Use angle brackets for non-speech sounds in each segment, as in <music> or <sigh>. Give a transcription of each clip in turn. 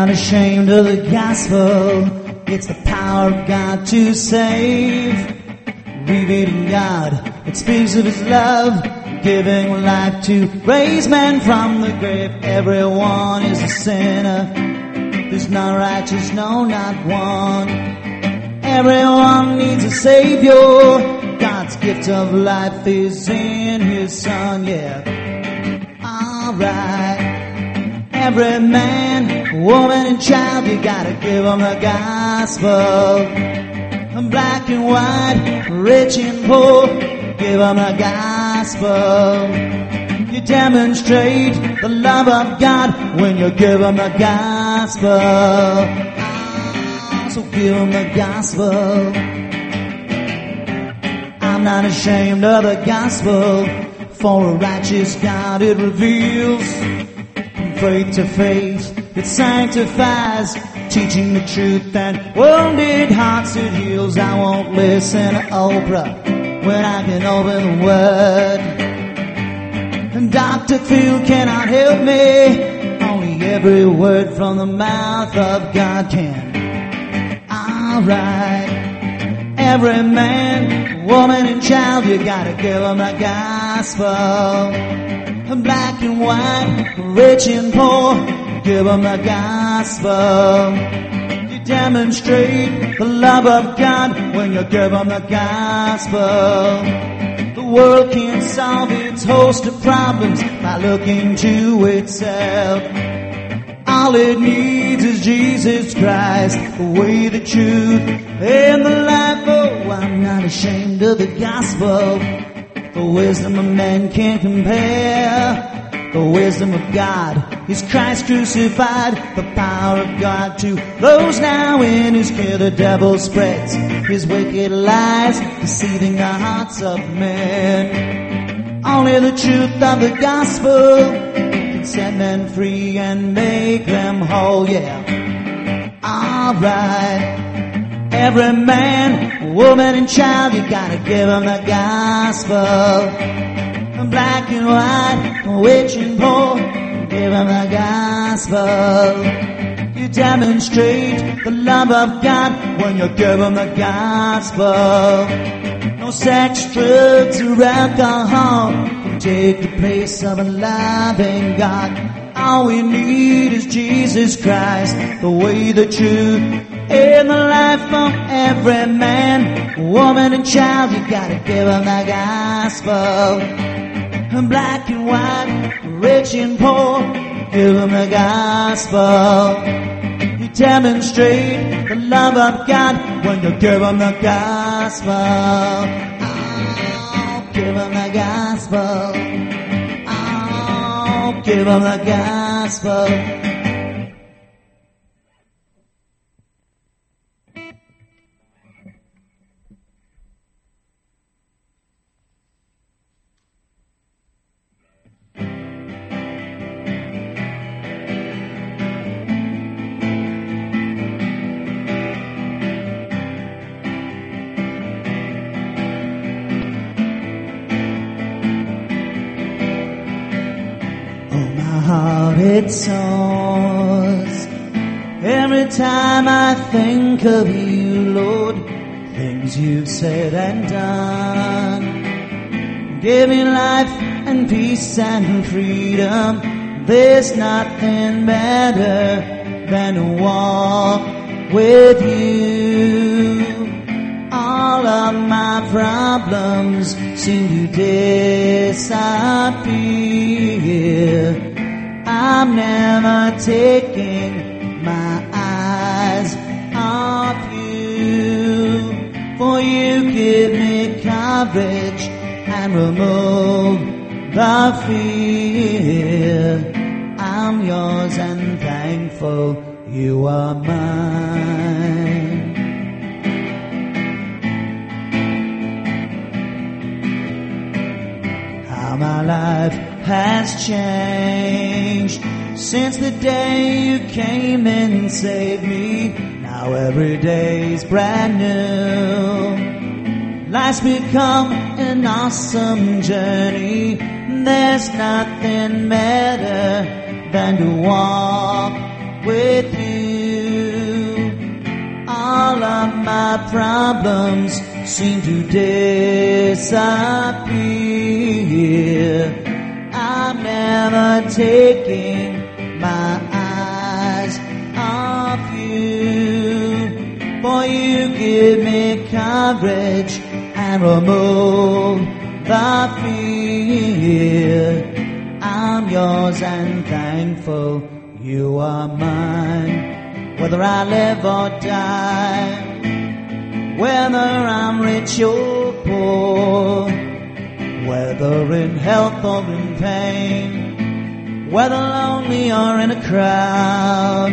not ashamed of the gospel. It's the power of God to save. Revealing God, it speaks of His love, giving life to raise men from the grave. Everyone is a sinner. There's none righteous, no, not one. Everyone needs a savior. God's gift of life is in His Son, yeah. Alright. Every man, woman, and child, you gotta give them the gospel. Black and white, rich and poor, give them the gospel. You demonstrate the love of God when you give them the gospel. Ah, So give them the gospel. I'm not ashamed of the gospel, for a righteous God it reveals from faith to faith. It sanctifies, teaching the truth and wounded hearts it heals. I won't listen to Oprah when I can open the Word. And Dr. Phil cannot help me. Only every word from the mouth of God can. Alright. Every man, woman, and child, you gotta give them the gospel. Black and white, rich and poor, give them the gospel. You demonstrate the love of God when you give them the gospel. The world can't solve its host of problems by looking to itself. All it needs is Jesus Christ, the way, the truth, and the life. Oh, I'm not ashamed of the gospel. The wisdom of man can't compare. The wisdom of God is Christ crucified, the power of God to those now in his care. The devil spreads his wicked lies, deceiving the hearts of men. Only the truth of the gospel can set men free and make them whole, yeah. Alright. Every man, woman, and child, you gotta give them the gospel. Black and white, rich and poor, give them the gospel. You demonstrate the love of God when you give them the gospel. No sex, drugs, or alcohol can take the place of a loving God. All we need is Jesus Christ, the way, the truth, and the life of every man, woman, and child. You gotta give them the gospel. Black and white, rich and poor, give them the gospel. You demonstrate the love of God when you give them the gospel. Oh, give them the gospel. Oh, give them the gospel. Soars every time I think of you, Lord. Things you've said and done, giving life and peace and freedom. There's nothing better than to walk with you. All of my problems seem to disappear. I'm never taking my eyes off you. For you give me courage and remove the fear. I'm yours and thankful you are mine. how my life has changed since the day you came in and saved me. Now every day's brand new. Life's become an awesome journey. There's nothing better than to walk with you. All of my problems seem to disappear. I'm never taking my eyes off you. For you give me courage and remove the fear. I'm yours and thankful you are mine. Whether I live or die, whether I'm rich or poor, whether in health or in pain, whether lonely or in a crowd,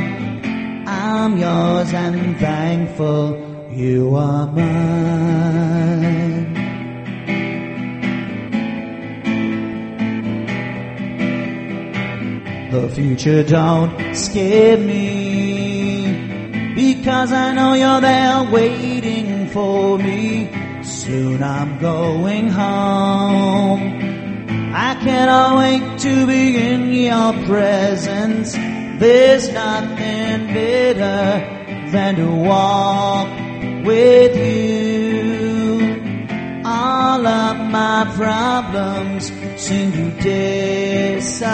I'm yours and thankful you are mine. The future don't scare me because I know you're there waiting for me. Soon I'm going home. I cannot wait to be in your presence. There's nothing better than to walk with you. All of my problems seem to disappear.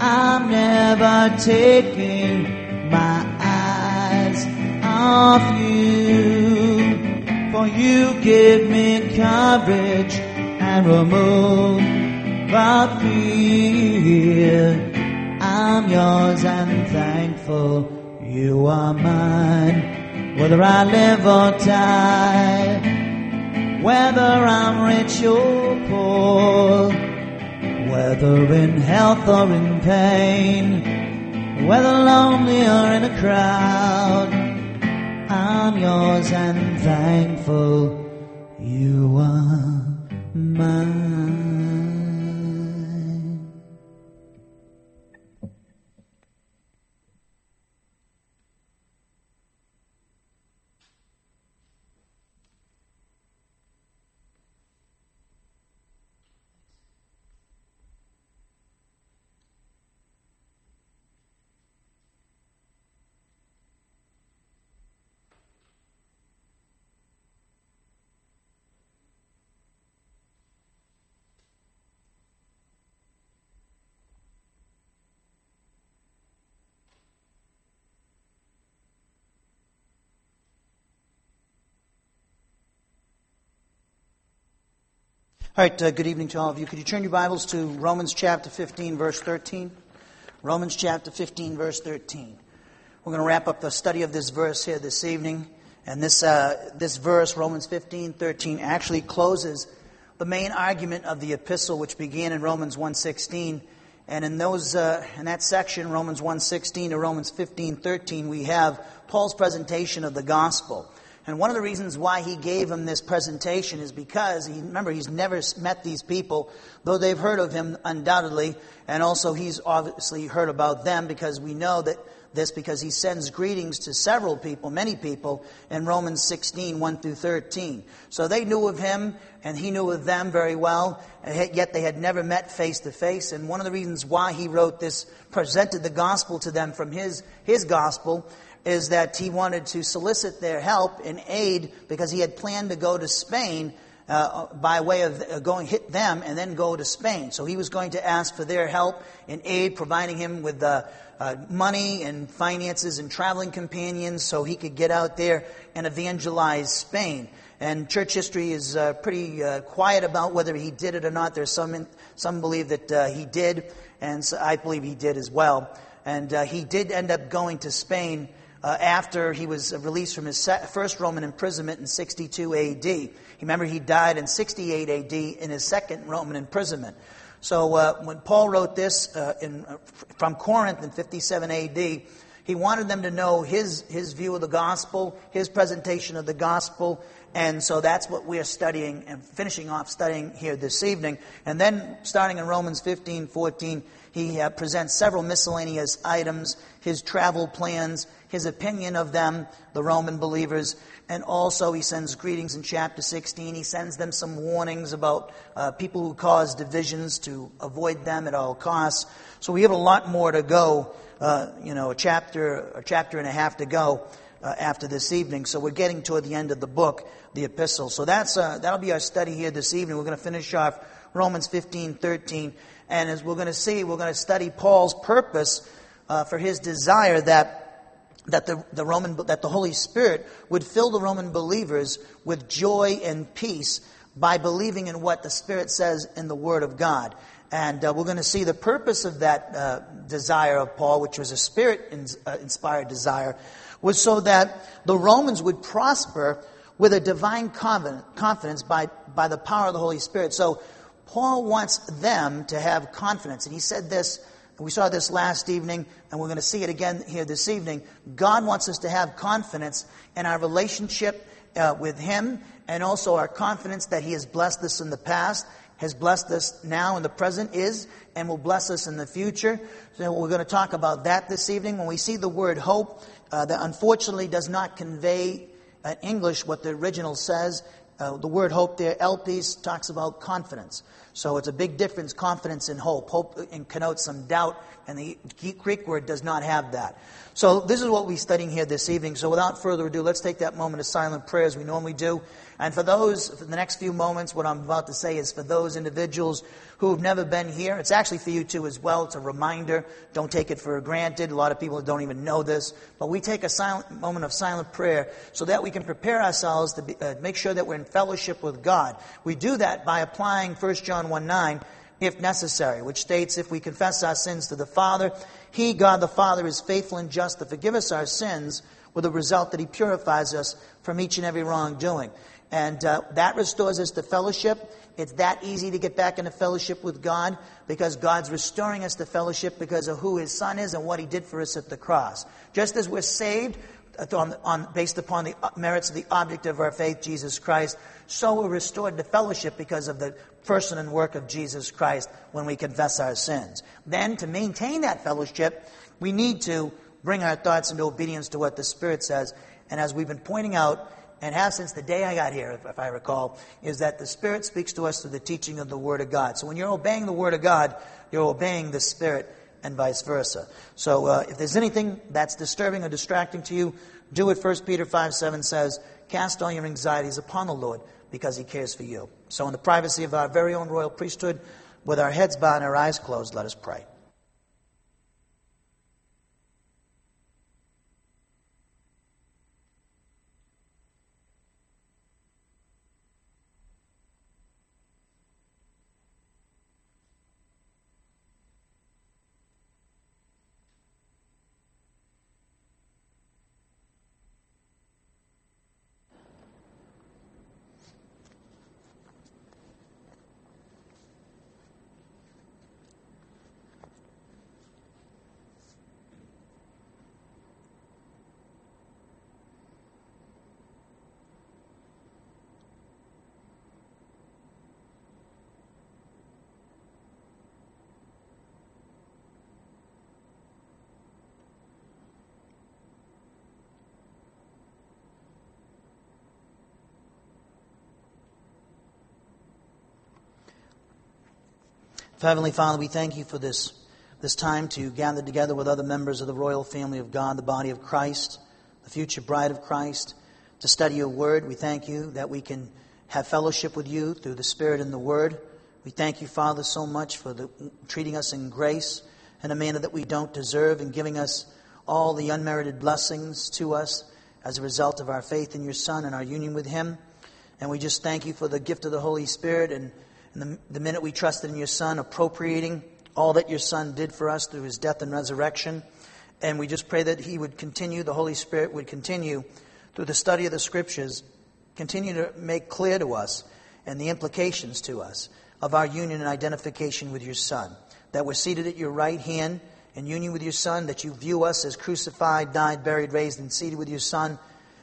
I'm never taking my eyes off you. For you give me courage and remove the fear. I'm yours and thankful you are mine. Whether I live or die, whether I'm rich or poor, whether in health or in pain, whether lonely or in a crowd, I'm yours and thankful you are mine. All right, uh, good evening to all of you. Could you turn your Bibles to Romans chapter 15, verse 13? Romans chapter 15, verse 13. We're going to wrap up the study of this verse here this evening. And this, uh, this verse, Romans 15, 13, actually closes the main argument of the epistle, which began in Romans 1.16. And in, those, uh, in that section, Romans 1.16 to Romans 15, 13, we have Paul's presentation of the gospel. And one of the reasons why he gave him this presentation is because, he, remember, he's never met these people, though they've heard of him undoubtedly, and also he's obviously heard about them because we know that this because he sends greetings to several people, many people, in Romans 16, 1 through 13. So they knew of him, and he knew of them very well, yet they had never met face to face. And one of the reasons why he wrote this, presented the gospel to them from his, his gospel, is that he wanted to solicit their help and aid because he had planned to go to Spain uh, by way of uh, going hit them and then go to Spain. So he was going to ask for their help and aid, providing him with uh, money and finances and traveling companions so he could get out there and evangelize Spain. And church history is uh, pretty uh, quiet about whether he did it or not. There's some some believe that he did, and so I believe he did as well. And he did end up going to Spain uh, after he was released from his first Roman imprisonment in 62 AD. Remember, he died in 68 AD in his second Roman imprisonment. So uh, when Paul wrote this uh, in, from Corinth in 57 AD, he wanted them to know his, his view of the gospel, his presentation of the gospel, and so that's what we're studying and finishing off studying here this evening. And then starting in Romans 15, 14, he uh, presents several miscellaneous items, his travel plans, his opinion of them, the Roman believers, and also he sends greetings in chapter 16. He sends them some warnings about uh, people who cause divisions to avoid them at all costs. So we have a lot more to go, uh, you know, a chapter, a chapter and a half to go. Uh, after this evening. So we're getting toward the end of the book, the epistle. So that's, uh, that'll be our study here this evening. We're going to finish off Romans 15, 13. And as we're going to see, we're going to study Paul's purpose uh, for his desire that that the, the Roman that the Holy Spirit would fill the Roman believers with joy and peace by believing in what the Spirit says in the Word of God. And uh, we're going to see the purpose of that uh, desire of Paul, which was a spirit uh, inspired desire, was so that the Romans would prosper with a divine confidence by, by the power of the Holy Spirit. So Paul wants them to have confidence. And he said this we saw this last evening, and we're going to see it again here this evening. God wants us to have confidence in our relationship uh, with Him, and also our confidence that He has blessed us in the past, has blessed us now in the present, is, and will bless us in the future. So we're going to talk about that this evening. When we see the word hope, uh, that unfortunately does not convey in English what the original says. Uh, the word hope there, elpis, talks about confidence. So it's a big difference, confidence and hope. Hope connotes some doubt, and the Greek word does not have that. So this is what we're studying here this evening. So without further ado, let's take that moment of silent prayer as we normally do. And for those, for the next few moments, what I'm about to say is for those individuals who have never been here. It's actually for you too as well. It's a reminder. Don't take it for granted. A lot of people don't even know this. But we take a silent moment of silent prayer so that we can prepare ourselves to be, uh, make sure that we're in fellowship with God. We do that by applying 1 John 1 9 if necessary, which states, If we confess our sins to the Father, He, God the Father, is faithful and just to forgive us our sins, with the result that He purifies us from each and every wrongdoing. And uh, that restores us to fellowship. It's that easy to get back into fellowship with God because God's restoring us to fellowship because of who His Son is and what He did for us at the cross. Just as we're saved, on, on, based upon the merits of the object of our faith, Jesus Christ, so we're restored to fellowship because of the person and work of Jesus Christ when we confess our sins. Then, to maintain that fellowship, we need to bring our thoughts into obedience to what the Spirit says. And as we've been pointing out, and have since the day I got here, if, if I recall, is that the Spirit speaks to us through the teaching of the Word of God. So when you're obeying the Word of God, you're obeying the Spirit and vice versa. So uh, if there's anything that's disturbing or distracting to you, do what 1 Peter 5 7 says cast all your anxieties upon the Lord because he cares for you. So, in the privacy of our very own royal priesthood, with our heads bowed and our eyes closed, let us pray. Heavenly Father, we thank you for this, this time to gather together with other members of the royal family of God, the body of Christ, the future bride of Christ, to study your word. We thank you that we can have fellowship with you through the Spirit and the word. We thank you, Father, so much for the, treating us in grace in a manner that we don't deserve and giving us all the unmerited blessings to us as a result of our faith in your Son and our union with him. And we just thank you for the gift of the Holy Spirit and and the, the minute we trusted in your Son, appropriating all that your Son did for us through his death and resurrection. And we just pray that he would continue, the Holy Spirit would continue through the study of the Scriptures, continue to make clear to us and the implications to us of our union and identification with your Son. That we're seated at your right hand in union with your Son, that you view us as crucified, died, buried, raised, and seated with your Son.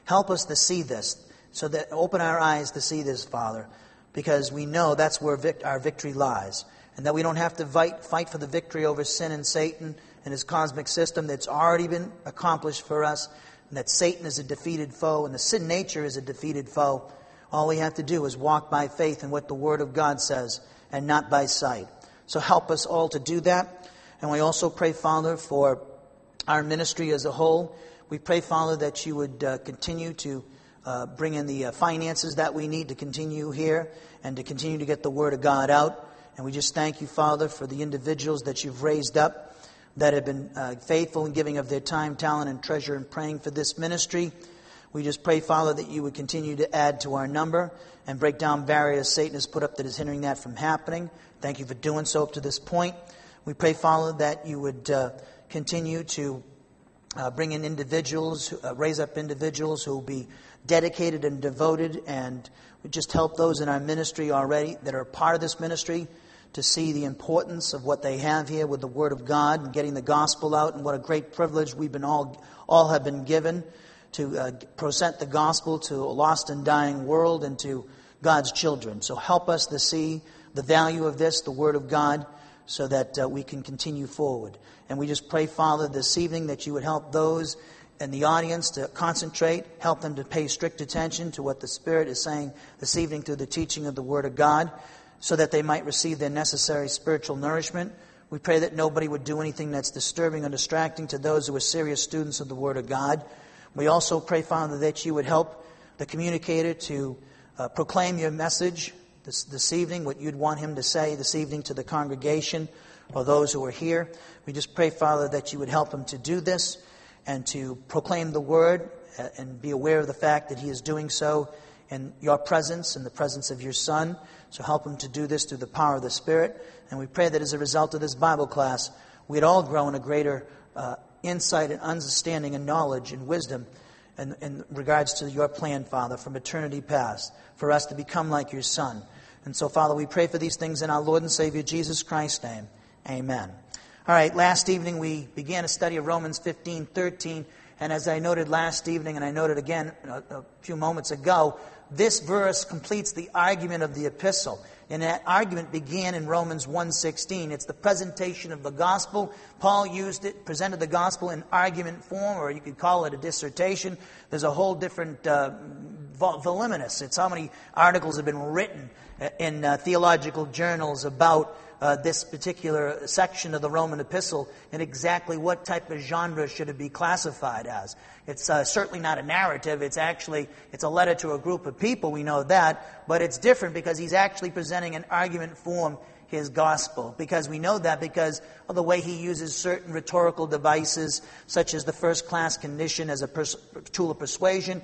Help us to see this, so that open our eyes to see this, Father, because we know that's where vic- our victory lies. And that we don't have to fight, fight for the victory over sin and Satan and his cosmic system that's already been accomplished for us, and that Satan is a defeated foe, and the sin nature is a defeated foe. All we have to do is walk by faith in what the Word of God says, and not by sight. So help us all to do that. And we also pray, Father, for our ministry as a whole. We pray, Father, that you would uh, continue to uh, bring in the uh, finances that we need to continue here and to continue to get the Word of God out. And we just thank you, Father, for the individuals that you've raised up that have been uh, faithful in giving of their time, talent, and treasure in praying for this ministry. We just pray, Father, that you would continue to add to our number and break down barriers Satan has put up that is hindering that from happening. Thank you for doing so up to this point. We pray, Father, that you would uh, continue to uh, bring in individuals, uh, raise up individuals who will be dedicated and devoted, and just help those in our ministry already that are part of this ministry to see the importance of what they have here with the Word of God and getting the gospel out, and what a great privilege we've been all all have been given to uh, present the gospel to a lost and dying world and to God's children. So help us to see the value of this, the Word of God, so that uh, we can continue forward. And we just pray, Father, this evening that you would help those in the audience to concentrate, help them to pay strict attention to what the Spirit is saying this evening through the teaching of the Word of God, so that they might receive their necessary spiritual nourishment. We pray that nobody would do anything that's disturbing or distracting to those who are serious students of the Word of God. We also pray, Father, that you would help the communicator to uh, proclaim your message this, this evening, what you'd want him to say this evening to the congregation or those who are here. We just pray, Father, that you would help him to do this and to proclaim the word uh, and be aware of the fact that he is doing so in your presence, in the presence of your Son. So help him to do this through the power of the Spirit. And we pray that as a result of this Bible class, we'd all grow in a greater uh, insight and understanding and knowledge and wisdom in, in regards to your plan, Father, from eternity past, for us to become like your Son. And so, Father, we pray for these things in our Lord and Savior Jesus Christ's name. Amen. All right, last evening we began a study of Romans 15 13. And as I noted last evening, and I noted again a, a few moments ago, this verse completes the argument of the epistle. And that argument began in Romans 1.16. It's the presentation of the gospel. Paul used it, presented the gospel in argument form, or you could call it a dissertation. There's a whole different uh, voluminous. It's how many articles have been written in uh, theological journals about uh, this particular section of the Roman epistle and exactly what type of genre should it be classified as. It's uh, certainly not a narrative. It's actually it's a letter to a group of people. We know that, but it's different because he's actually presenting an argument form his gospel. Because we know that because of the way he uses certain rhetorical devices, such as the first class condition as a pers- tool of persuasion,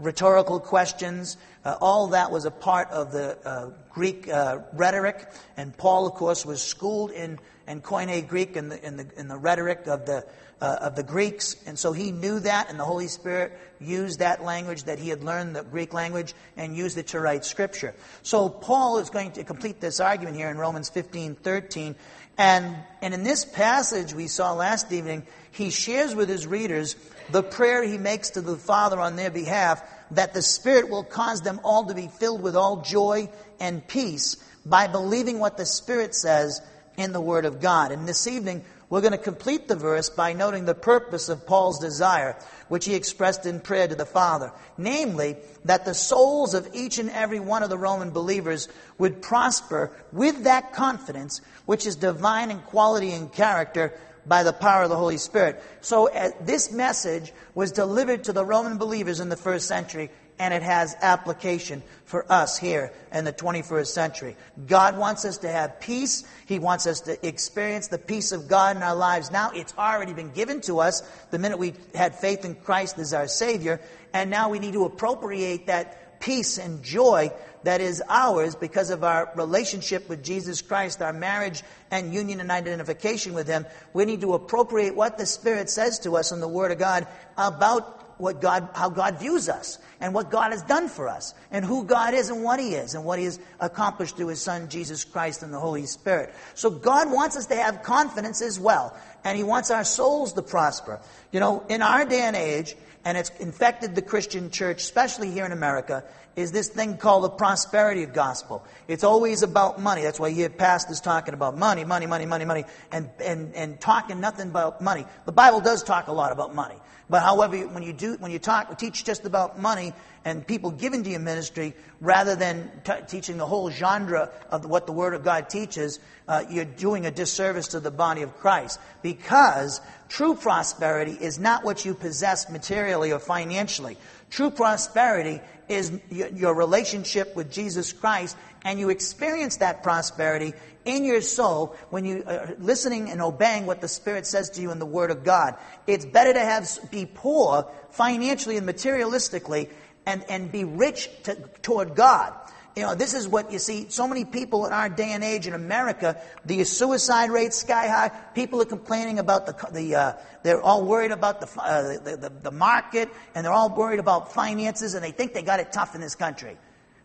rhetorical questions. Uh, all that was a part of the uh, Greek uh, rhetoric. And Paul, of course, was schooled in, in Koine Greek and in, in, the, in the rhetoric of the, uh, of the Greeks. And so he knew that, and the Holy Spirit used that language that he had learned, the Greek language, and used it to write Scripture. So Paul is going to complete this argument here in Romans 15 13. And, and in this passage we saw last evening, he shares with his readers the prayer he makes to the Father on their behalf that the Spirit will cause them all to be filled with all joy and peace by believing what the Spirit says in the Word of God. And this evening, we're going to complete the verse by noting the purpose of Paul's desire, which he expressed in prayer to the Father. Namely, that the souls of each and every one of the Roman believers would prosper with that confidence, which is divine in quality and character, by the power of the Holy Spirit. So uh, this message was delivered to the Roman believers in the first century, and it has application for us here in the 21st century. God wants us to have peace. He wants us to experience the peace of God in our lives now. It's already been given to us the minute we had faith in Christ as our Savior, and now we need to appropriate that peace and joy that is ours because of our relationship with Jesus Christ, our marriage and union and identification with Him. We need to appropriate what the Spirit says to us in the Word of God about what God, how God views us and what God has done for us and who God is and what He is and what He has accomplished through His Son, Jesus Christ, and the Holy Spirit. So God wants us to have confidence as well. And He wants our souls to prosper. You know, in our day and age, and it's infected the Christian church, especially here in America, is this thing called the prosperity gospel. It's always about money. That's why you hear pastors talking about money, money, money, money, money, and, and, and talking nothing about money. The Bible does talk a lot about money. But however, when you do, when you talk, teach just about money and people giving to your ministry, rather than t- teaching the whole genre of what the Word of God teaches, uh, you're doing a disservice to the body of Christ. Because true prosperity is not what you possess materially or financially. True prosperity is your relationship with Jesus Christ, and you experience that prosperity in your soul when you are listening and obeying what the Spirit says to you in the Word of God. It's better to have be poor financially and materialistically and, and be rich to, toward God. You know, this is what you see. So many people in our day and age in America, the suicide rate sky high. People are complaining about the, the uh, they're all worried about the, uh, the, the, the market, and they're all worried about finances, and they think they got it tough in this country.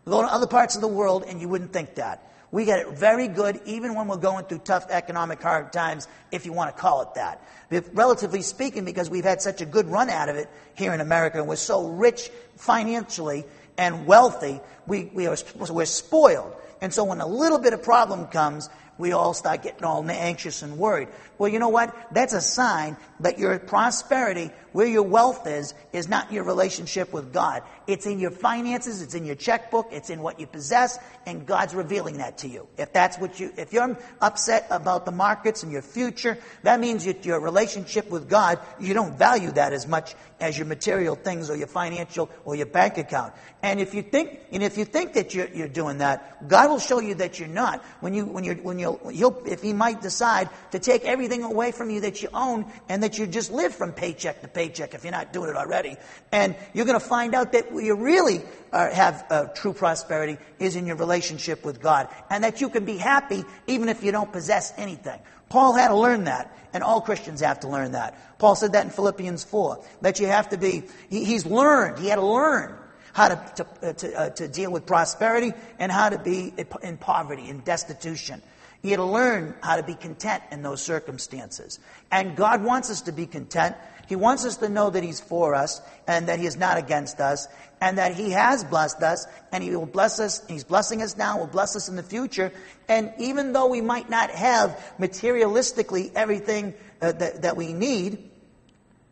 Go to other parts of the world, and you wouldn't think that. We get it very good even when we're going through tough economic hard times, if you want to call it that. If, relatively speaking, because we've had such a good run out of it here in America and we're so rich financially and wealthy, we, we are, we're spoiled. And so when a little bit of problem comes, we all start getting all anxious and worried. Well, you know what? That's a sign that your prosperity, where your wealth is, is not your relationship with God. It's in your finances, it's in your checkbook, it's in what you possess, and God's revealing that to you. If that's what you, if you're upset about the markets and your future, that means that your relationship with God, you don't value that as much as your material things or your financial or your bank account. And if you think, and if you think that you're, you're doing that, God will show you that you're not. When you, when you're, when you he'll, if He might decide to take everything away from you that you own and that you just live from paycheck to paycheck if you're not doing it already. And you're going to find out that you really uh, have uh, true prosperity is in your relationship with God. And that you can be happy even if you don't possess anything. Paul had to learn that, and all Christians have to learn that. Paul said that in Philippians 4, that you have to be, he, he's learned, he had to learn how to, to, uh, to, uh, to, deal with prosperity and how to be in poverty, in destitution. He had to learn how to be content in those circumstances. And God wants us to be content. He wants us to know that He's for us and that He is not against us and that He has blessed us and He will bless us. He's blessing us now, will bless us in the future. And even though we might not have materialistically everything uh, that, that we need,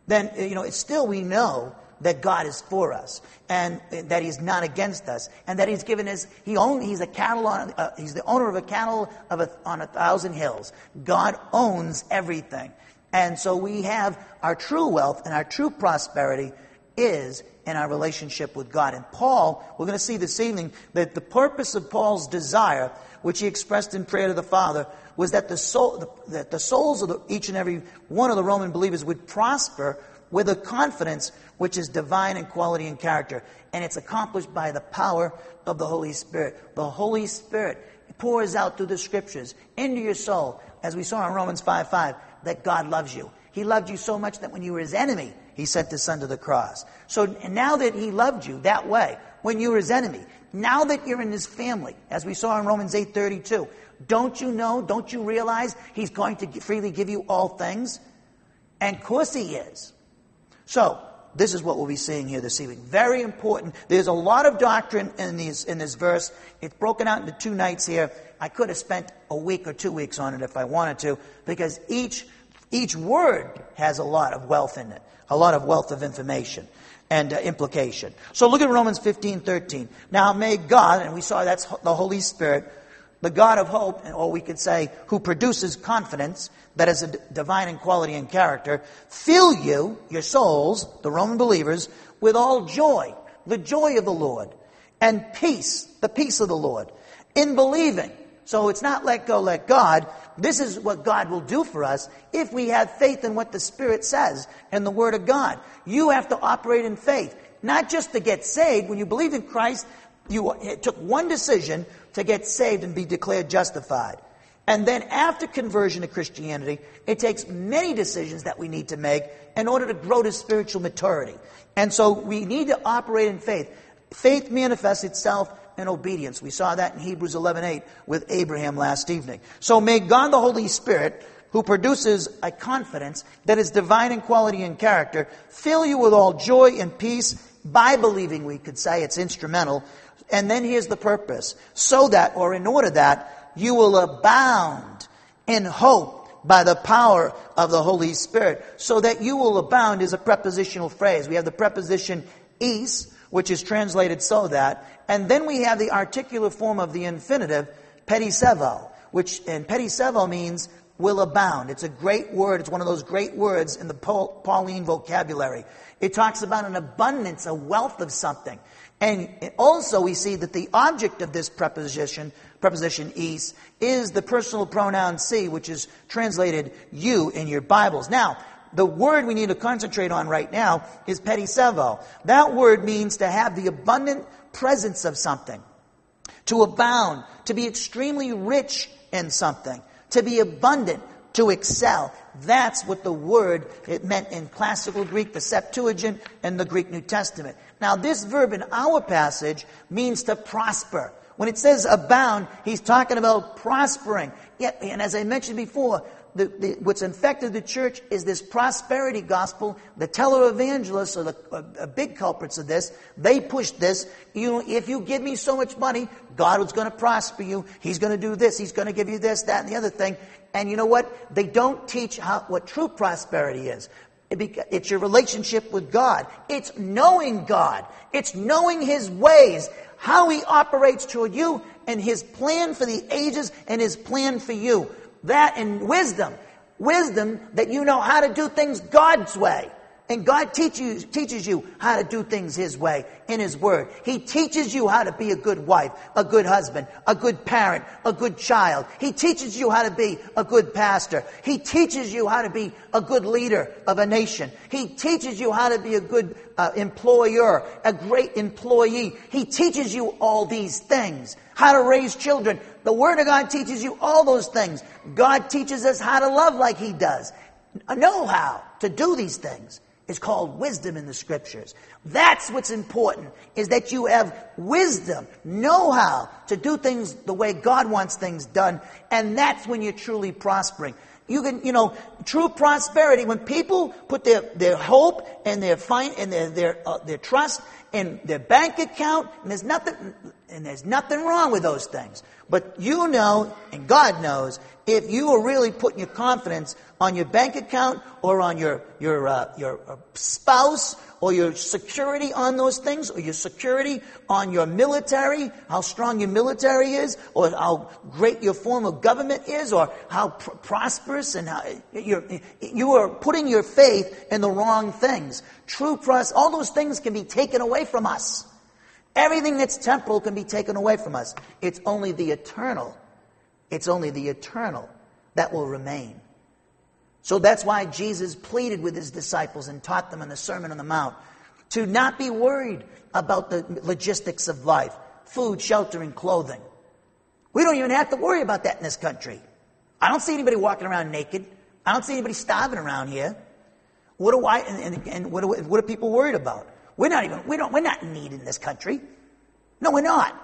then, you know, it's still we know that God is for us and that He's not against us and that He's given us, he own, He's a cattle on, uh, He's the owner of a cattle of a, on a thousand hills. God owns everything. And so we have our true wealth and our true prosperity is in our relationship with God. And Paul, we're going to see this evening that the purpose of Paul's desire, which he expressed in prayer to the Father, was that the soul, that the souls of the, each and every one of the Roman believers would prosper with a confidence which is divine in quality and character. And it's accomplished by the power of the Holy Spirit. The Holy Spirit pours out through the scriptures into your soul, as we saw in Romans 5 5, that God loves you. He loved you so much that when you were his enemy, he sent his son to the cross. So now that he loved you that way, when you were his enemy, now that you're in his family, as we saw in Romans 8:32, don't you know, don't you realize he's going to freely give you all things? And of course he is. So, this is what we'll be seeing here this evening. Very important. There's a lot of doctrine in, these, in this verse. It's broken out into two nights here. I could have spent a week or two weeks on it if I wanted to, because each, each word has a lot of wealth in it, a lot of wealth of information and uh, implication. So look at Romans 15, 13. Now may God, and we saw that's the Holy Spirit, the God of hope, or we could say, who produces confidence, that is a divine in quality and character, fill you, your souls, the Roman believers, with all joy, the joy of the Lord, and peace, the peace of the Lord, in believing. So it's not let go, let God. This is what God will do for us if we have faith in what the Spirit says and the Word of God. You have to operate in faith, not just to get saved. When you believe in Christ, you took one decision to get saved and be declared justified. And then after conversion to Christianity, it takes many decisions that we need to make in order to grow to spiritual maturity. And so we need to operate in faith. Faith manifests itself in obedience. We saw that in Hebrews 11:8 with Abraham last evening. So may God the Holy Spirit who produces a confidence that is divine in quality and character, fill you with all joy and peace by believing, we could say it's instrumental. And then here's the purpose so that, or in order that, you will abound in hope by the power of the Holy Spirit. So that you will abound is a prepositional phrase. We have the preposition is, which eis translated so that, and then we have the articular form of the infinitive, perisseuo, which, and perisseuo means will abound. It's a great word. It's one of those great words in the Pauline vocabulary. It talks about an abundance, a wealth of something. And also we see that the object of this preposition, preposition eis, is the personal pronoun si, which is translated you in your Bibles. Now, the word we need to concentrate on right now is perisseuo. That word means to have the abundant presence of something, to abound, to be extremely rich in something, to be abundant, to excel. That's what the word it meant in classical Greek, the Septuagint, and the Greek New Testament. Now, this verb in our passage means to prosper. When it says abound, he's talking about prospering. Yet, and as I mentioned before, the, the, what's infected the church is this prosperity gospel. The televangelists are the uh, big culprits of this. They push this. You, if you give me so much money, God is going to prosper you. He's going to do this. He's going to give you this, that, and the other thing. And you know what? They don't teach how, what true prosperity is. It's your relationship with God. It's knowing God. It's knowing His ways, how He operates toward you, and His plan for the ages and His plan for you. That and wisdom. Wisdom that you know how to do things God's way. And God teaches, teaches you how to do things His way in His Word. He teaches you how to be a good wife, a good husband, a good parent, a good child. He teaches you how to be a good pastor. He teaches you how to be a good leader of a nation. He teaches you how to be a good uh, employer, a great employee. He teaches you all these things. How to raise children. The Word of God teaches you all those things. God teaches us how to love like He does. Know how to do these things is called wisdom in the scriptures. That's what's important, is that you have wisdom, know how to do things the way God wants things done, and that's when you're truly prospering. You can, you know, true prosperity, when people put their, their hope and their fine, and their, their, uh, their trust in their bank account, and there's nothing, and there's nothing wrong with those things. But you know, and God knows, if you are really putting your confidence on your bank account or on your, your, uh, your uh, spouse or your security on those things or your security on your military, how strong your military is or how great your form of government is or how pr- prosperous and how you're, you are putting your faith in the wrong things. True pros, all those things can be taken away from us. Everything that's temporal can be taken away from us. It's only the eternal. It's only the eternal that will remain. So that's why Jesus pleaded with his disciples and taught them in the Sermon on the Mount to not be worried about the logistics of life food, shelter, and clothing. We don't even have to worry about that in this country. I don't see anybody walking around naked. I don't see anybody starving around here. What do I, and, and, and what, are, what are people worried about? We're not even, we don't, we're not in need in this country. No, we're not.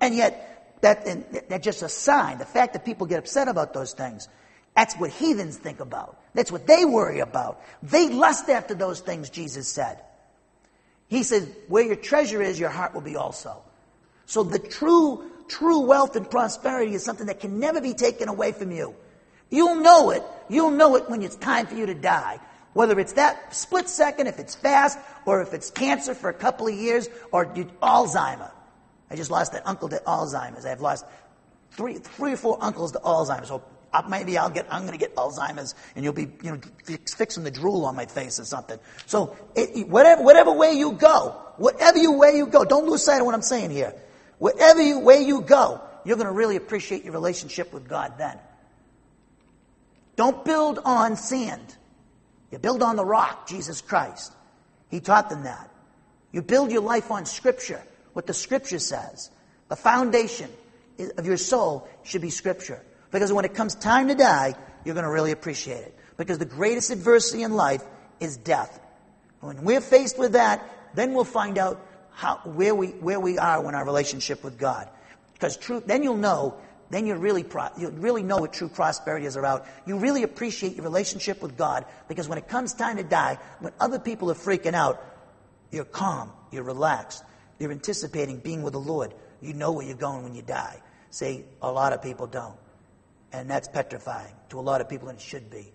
And yet, that, that's just a sign. The fact that people get upset about those things, that's what heathens think about. That's what they worry about. They lust after those things, Jesus said. He says, where your treasure is, your heart will be also. So the true, true wealth and prosperity is something that can never be taken away from you. You'll know it. You'll know it when it's time for you to die. Whether it's that split second, if it's fast, or if it's cancer for a couple of years, or Alzheimer. I just lost that uncle to Alzheimer's. I've lost three, three or four uncles to Alzheimer's. So uh, maybe I'll get, I'm going to get Alzheimer's, and you'll be, you know, fixing the drool on my face or something. So it, whatever, whatever way you go, whatever you way you go, don't lose sight of what I'm saying here. Whatever you, way you go, you're going to really appreciate your relationship with God then. Don't build on sand. You build on the rock, Jesus Christ. He taught them that. You build your life on Scripture, what the Scripture says. The foundation of your soul should be Scripture. Because when it comes time to die, you're going to really appreciate it. Because the greatest adversity in life is death. When we're faced with that, then we'll find out how, where, we, where we are in our relationship with God. Because truth, then you'll know then you really pro- you really know what true prosperity is about. You really appreciate your relationship with God because when it comes time to die, when other people are freaking out, you're calm, you're relaxed, you're anticipating being with the Lord. You know where you're going when you die. See, a lot of people don't. And that's petrifying to a lot of people, and it should be.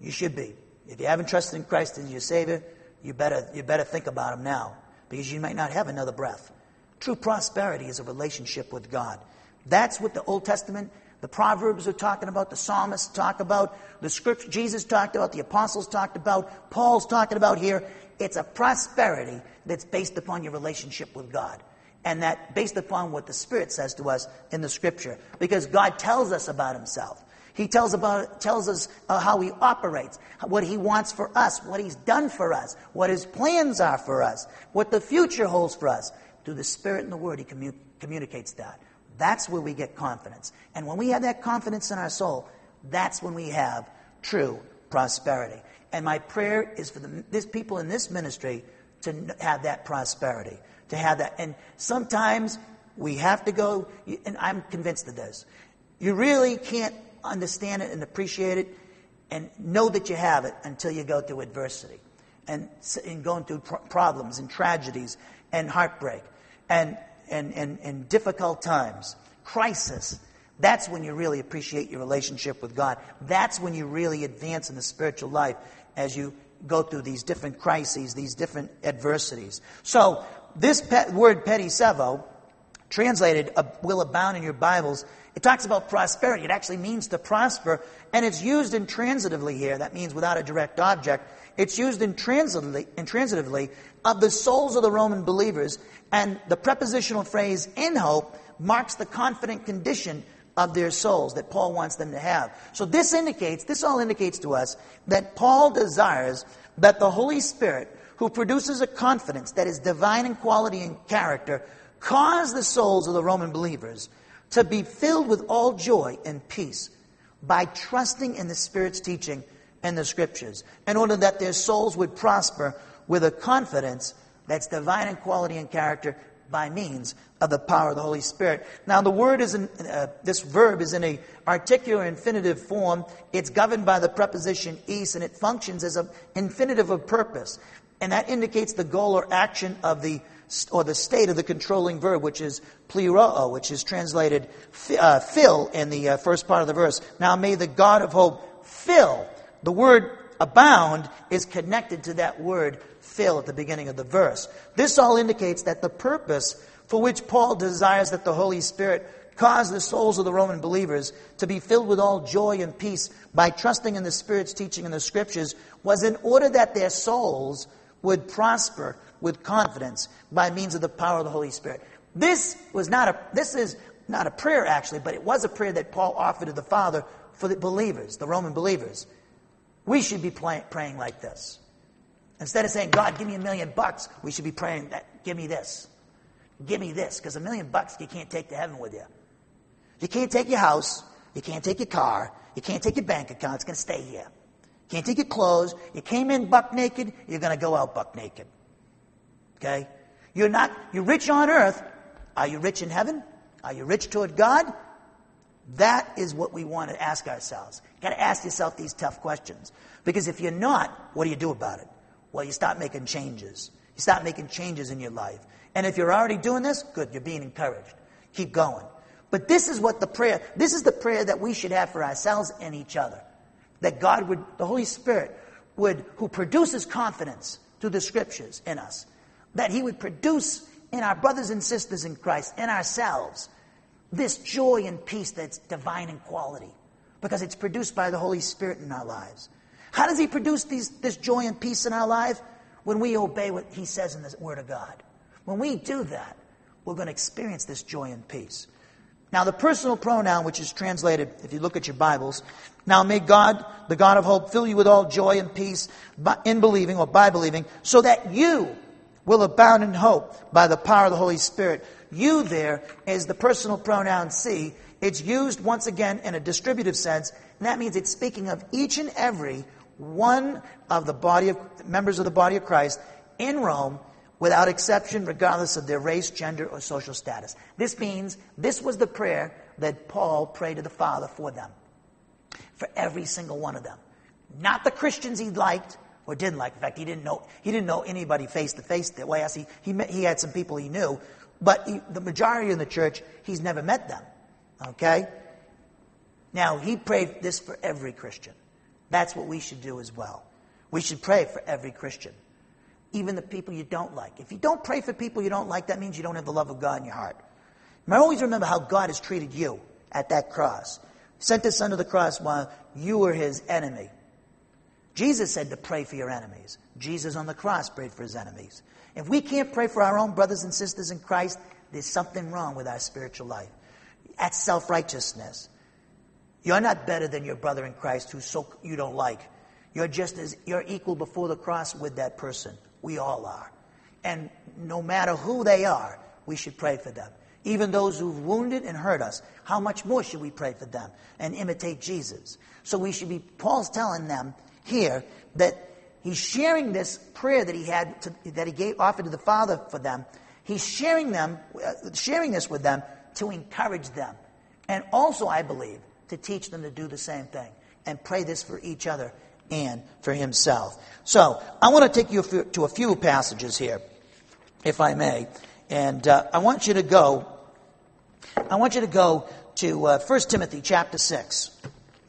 You should be. If you haven't trusted in Christ as your Savior, you better, you better think about Him now because you might not have another breath. True prosperity is a relationship with God. That's what the Old Testament, the Proverbs are talking about, the psalmists talk about, the scripture Jesus talked about, the apostles talked about, Paul's talking about here. It's a prosperity that's based upon your relationship with God. And that based upon what the Spirit says to us in the scripture. Because God tells us about Himself. He tells, about, tells us uh, how He operates, what He wants for us, what He's done for us, what His plans are for us, what the future holds for us. Through the Spirit and the Word, He commu- communicates that. That's where we get confidence. And when we have that confidence in our soul, that's when we have true prosperity. And my prayer is for the, this people in this ministry to have that prosperity, to have that. And sometimes we have to go, and I'm convinced of this. You really can't understand it and appreciate it and know that you have it until you go through adversity and, and going through problems and tragedies and heartbreak and, and, and, and difficult times, crisis. That's when you really appreciate your relationship with God. That's when you really advance in the spiritual life as you go through these different crises, these different adversities. So, this pet, word perisseuo, translated uh, will abound in your Bibles, it talks about prosperity. It actually means to prosper, and it's used intransitively here. That means without a direct object. It's used intransitively, intransitively of the souls of the Roman believers, and the prepositional phrase in hope marks the confident condition of their souls that Paul wants them to have. So this indicates, this all indicates to us that Paul desires that the Holy Spirit, who produces a confidence that is divine in quality and character, cause the souls of the Roman believers to be filled with all joy and peace by trusting in the Spirit's teaching and the Scriptures, in order that their souls would prosper with a confidence that's divine in quality and character by means of the power of the Holy Spirit. Now, the word is in, uh, this verb is in a articular infinitive form. It's governed by the preposition eis, and it functions as an infinitive of purpose. And that indicates the goal or action of the or the state of the controlling verb, which is pleroo, which is translated uh, fill in the uh, first part of the verse. Now may the God of hope fill. The word abound is connected to that word fill at the beginning of the verse. This all indicates that the purpose for which Paul desires that the Holy Spirit cause the souls of the Roman believers to be filled with all joy and peace by trusting in the Spirit's teaching in the Scriptures was in order that their souls would prosper with confidence by means of the power of the Holy Spirit. This was not a, this is not a prayer actually, but it was a prayer that Paul offered to the Father for the believers, the Roman believers. We should be play, praying like this. Instead of saying, God, give me a million bucks, we should be praying that, give me this. Give me this. Because a million bucks you can't take to heaven with you. You can't take your house. You can't take your car. You can't take your bank account. It's going to stay here. You Can't take your clothes. You came in buck naked, you're going to go out buck naked. Okay? You're not, you're rich on earth. Are you rich in heaven? Are you rich toward God? That is what we want to ask ourselves. Got to ask yourself these tough questions. Because if you're not, what do you do about it? Well, you start making changes. You start making changes in your life. And if you're already doing this, good, you're being encouraged. Keep going. But this is what the prayer, this is the prayer that we should have for ourselves and each other that God would, the Holy Spirit would, who produces confidence through the scriptures in us, that He would produce in our brothers and sisters in Christ, in ourselves, this joy and peace that's divine in quality, because it's produced by the Holy Spirit in our lives. How does He produce these, this joy and peace in our life? When we obey what He says in the Word of God. When we do that, we're going to experience this joy and peace. Now, the personal pronoun, which is translated, if you look at your Bibles, now may God, the God of hope, fill you with all joy and peace in believing or by believing, so that you will abound in hope by the power of the Holy Spirit. You there is the personal pronoun see. It's used once again in a distributive sense, and that means it's speaking of each and every one of the body of members of the body of Christ in Rome without exception, regardless of their race, gender, or social status. This means this was the prayer that Paul prayed to the Father for them. For every single one of them. Not the Christians he liked or didn't like. In fact, he didn't know, he didn't know anybody face to face that way. He, he, met, he had some people he knew, but he, the majority in the church, he's never met them. Okay? Now, he prayed this for every Christian. That's what we should do as well. We should pray for every Christian, even the people you don't like. If you don't pray for people you don't like, that means you don't have the love of God in your heart. And always remember how God has treated you at that cross. Sent his son to the cross while you were his enemy. Jesus said to pray for your enemies. Jesus on the cross prayed for his enemies. If we can't pray for our own brothers and sisters in Christ, there's something wrong with our spiritual life. That's self righteousness. You're not better than your brother in Christ who so you don't like. You're just as you're equal before the cross with that person. We all are. And no matter who they are, we should pray for them. Even those who've wounded and hurt us, how much more should we pray for them and imitate Jesus? So we should be, Paul's telling them here that he's sharing this prayer that he had, to, that he gave, offered to the Father for them. He's sharing them, uh, sharing this with them to encourage them. And also, I believe, to teach them to do the same thing and pray this for each other and for himself. So, I want to take you to a few passages here, if I may. And uh, I want you to go, I want you to go to uh, 1 Timothy chapter 6.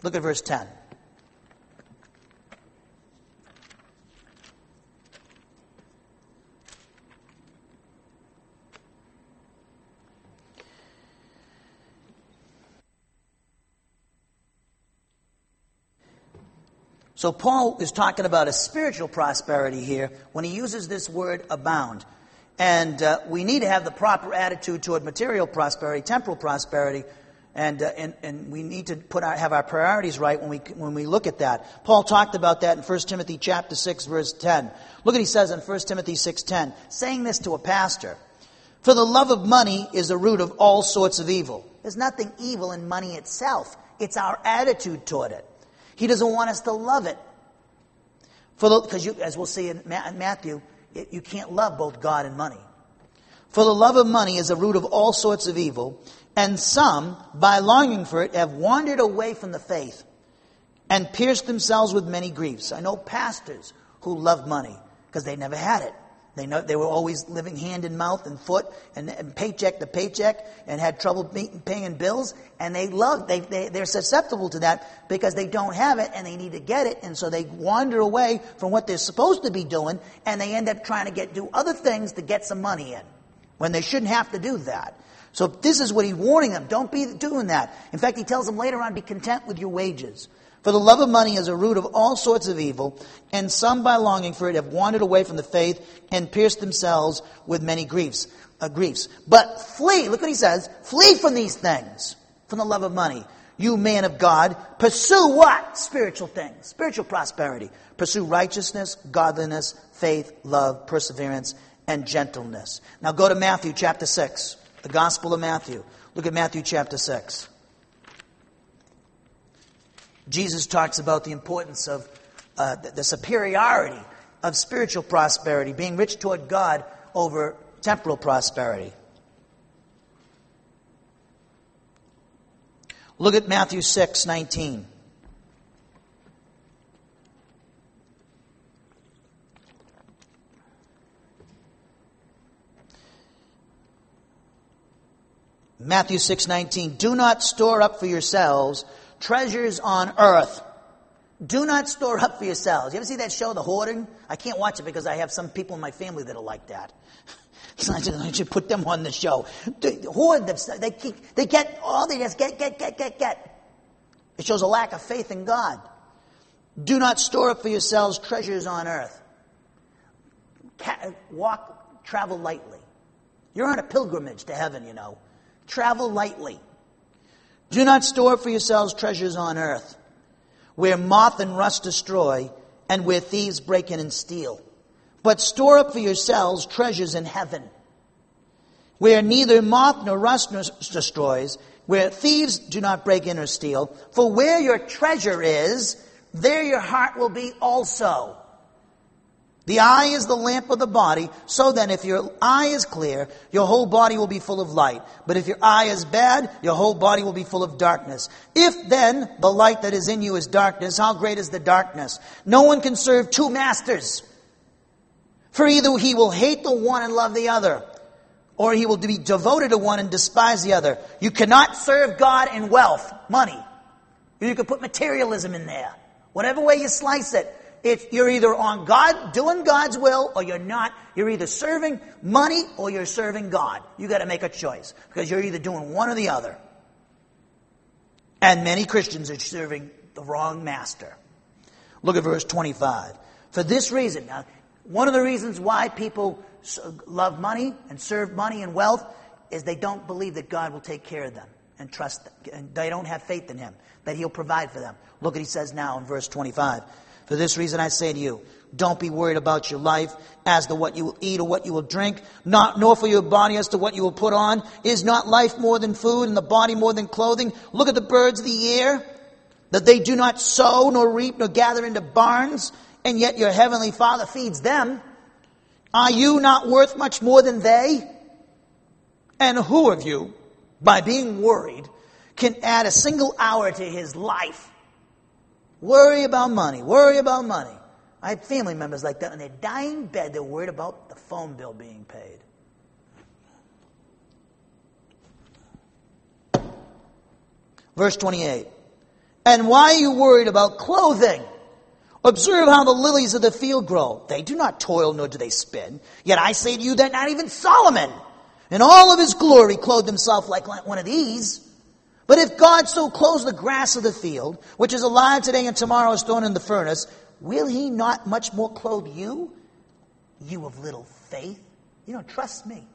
Look at verse 10. So Paul is talking about a spiritual prosperity here when he uses this word abound. And uh, we need to have the proper attitude toward material prosperity, temporal prosperity, and, uh, and, and we need to put our, have our priorities right when we, when we look at that. Paul talked about that in 1 Timothy chapter 6 verse 10. Look what he says in 1 Timothy 6.10, saying this to a pastor. For the love of money is the root of all sorts of evil. There's nothing evil in money itself. It's our attitude toward it. He doesn't want us to love it. Because as we'll see in Matthew, it, you can't love both God and money. For the love of money is the root of all sorts of evil, and some, by longing for it, have wandered away from the faith and pierced themselves with many griefs. I know pastors who love money because they never had it. They know they were always living hand in mouth and foot and, and paycheck to paycheck and had trouble paying bills. And they love, they, they, they're susceptible to that because they don't have it and they need to get it. And so they wander away from what they're supposed to be doing and they end up trying to get, do other things to get some money in when they shouldn't have to do that. So this is what he's warning them. Don't be doing that. In fact, he tells them later on, be content with your wages. For the love of money is a root of all sorts of evil, and some by longing for it have wandered away from the faith and pierced themselves with many griefs. Uh, griefs. But flee, look what he says, flee from these things, from the love of money. You man of God, pursue what? Spiritual things, spiritual prosperity. Pursue righteousness, godliness, faith, love, perseverance, and gentleness. Now go to Matthew chapter 6, the Gospel of Matthew. Look at Matthew chapter 6. Jesus talks about the importance of uh, the superiority of spiritual prosperity, being rich toward God over temporal prosperity. Look at Matthew 6 19. Matthew 6:19 Do not store up for yourselves treasures on earth. Do not store up for yourselves. You ever see that show, The Hoarding? I can't watch it because I have some people in my family that are like that. <laughs> So I should put them on the show. They hoard them. They, keep, they get all they just get, get, get, get, get. It shows a lack of faith in God. Do not store up for yourselves treasures on earth. Walk, travel lightly. You're on a pilgrimage to heaven, you know. Travel lightly. Do not store for yourselves treasures on earth, where moth and rust destroy, and where thieves break in and steal. But store up for yourselves treasures in heaven, where neither moth nor rust destroys, where thieves do not break in or steal. For where your treasure is, there your heart will be also. The eye is the lamp of the body. So then, if your eye is clear, your whole body will be full of light. But if your eye is bad, your whole body will be full of darkness. If then the light that is in you is darkness, how great is the darkness? No one can serve two masters. For either he will hate the one and love the other, or he will be devoted to one and despise the other. You cannot serve God in wealth, money. You can put materialism in there. Whatever way you slice it. It's, you're either on God, doing God's will, or you're not. You're either serving money or you're serving God. You got to make a choice because you're either doing one or the other. And many Christians are serving the wrong master. Look at verse 25. For this reason, now, one of the reasons why people love money and serve money and wealth is they don't believe that God will take care of them and trust them. And they don't have faith in Him, that He'll provide for them. Look what He says now in verse 25. For this reason I say to you, don't be worried about your life as to what you will eat or what you will drink, not, nor for your body as to what you will put on. Is not life more than food and the body more than clothing? Look at the birds of the air, that they do not sow nor reap nor gather into barns, and yet your heavenly Father feeds them. Are you not worth much more than they? And who of you, by being worried, can add a single hour to his life? Worry about money. Worry about money. I have family members like that. In their dying bed, they're worried about the phone bill being paid. Verse 28. And why are you worried about clothing? Observe how the lilies of the field grow. They do not toil, nor do they spin. Yet I say to you that not even Solomon, in all of his glory, clothed himself like one of these. But if God so clothes the grass of the field, which is alive today and tomorrow is thrown in the furnace, will he not much more clothe you? You of little faith? You don't trust me.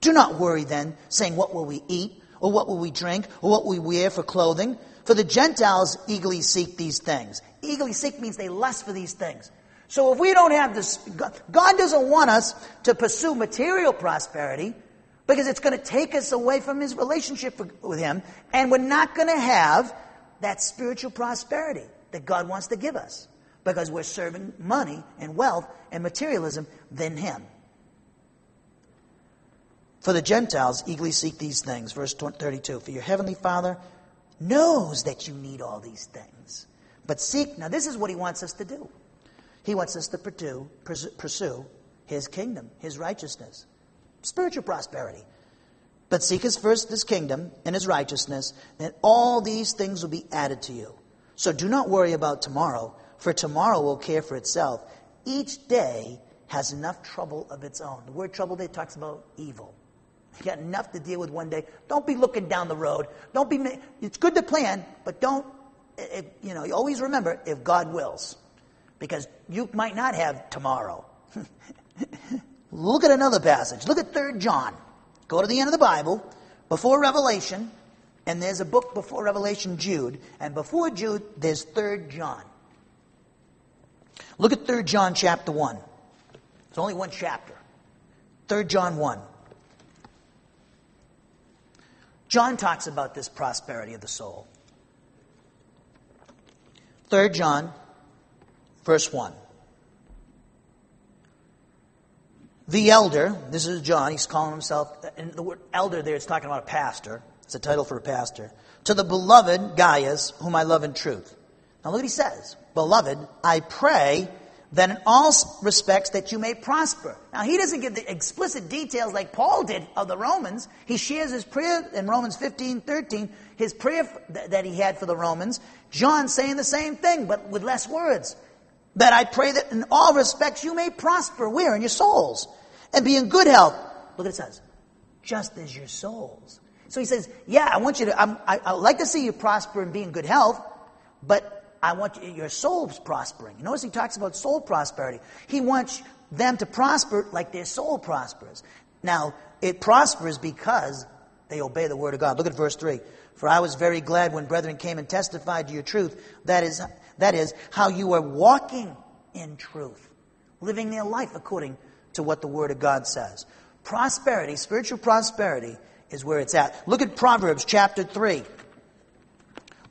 Do not worry then, saying, What will we eat? Or what will we drink? Or what will we wear for clothing? For the Gentiles eagerly seek these things. Eagerly seek means they lust for these things. So if we don't have this, God doesn't want us to pursue material prosperity because it's going to take us away from his relationship with him, and we're not going to have that spiritual prosperity that God wants to give us because we're serving money and wealth and materialism than him. For the Gentiles eagerly seek these things. Verse 32 For your heavenly Father knows that you need all these things. But seek, now this is what he wants us to do. He wants us to pursue, pursue his kingdom, his righteousness spiritual prosperity. But seek his first his kingdom and his righteousness, and all these things will be added to you. So do not worry about tomorrow, for tomorrow will care for itself. Each day has enough trouble of its own. The word trouble there talks about evil. You got enough to deal with one day. Don't be looking down the road. Don't be. It's good to plan, but don't. If, you know, you always remember if God wills, because you might not have tomorrow. <laughs> Look at another passage. Look at 3 John. Go to the end of the Bible, before Revelation, and there's a book before Revelation, Jude, and before Jude, there's 3 John. Look at 3 John chapter 1. It's only one chapter. 3 John 1. John talks about this prosperity of the soul. 3 John, verse 1. The elder, this is John, he's calling himself, and the word elder there is talking about a pastor. It's a title for a pastor. To the beloved Gaius, whom I love in truth. Now look what he says. Beloved, I pray that in all respects that you may prosper. Now he doesn't give the explicit details like Paul did of the Romans. He shares his prayer in Romans 15, 13, his prayer that he had for the Romans. John saying the same thing, but with less words that I pray that in all respects you may prosper. Where? In your souls. And be in good health. Look what it says. Just as your souls. So he says, yeah, I want you to, I'm, I, I would like to see you prosper and be in good health, but I want you, your soul's prospering. Notice he talks about soul prosperity. He wants them to prosper like their soul prospers. Now, it prospers because they obey the word of God. Look at verse 3. For I was very glad when brethren came and testified to your truth. That is, that is, how you are walking in truth, living their life according to what the Word of God says. Prosperity, spiritual prosperity, is where it's at. Look at Proverbs chapter 3.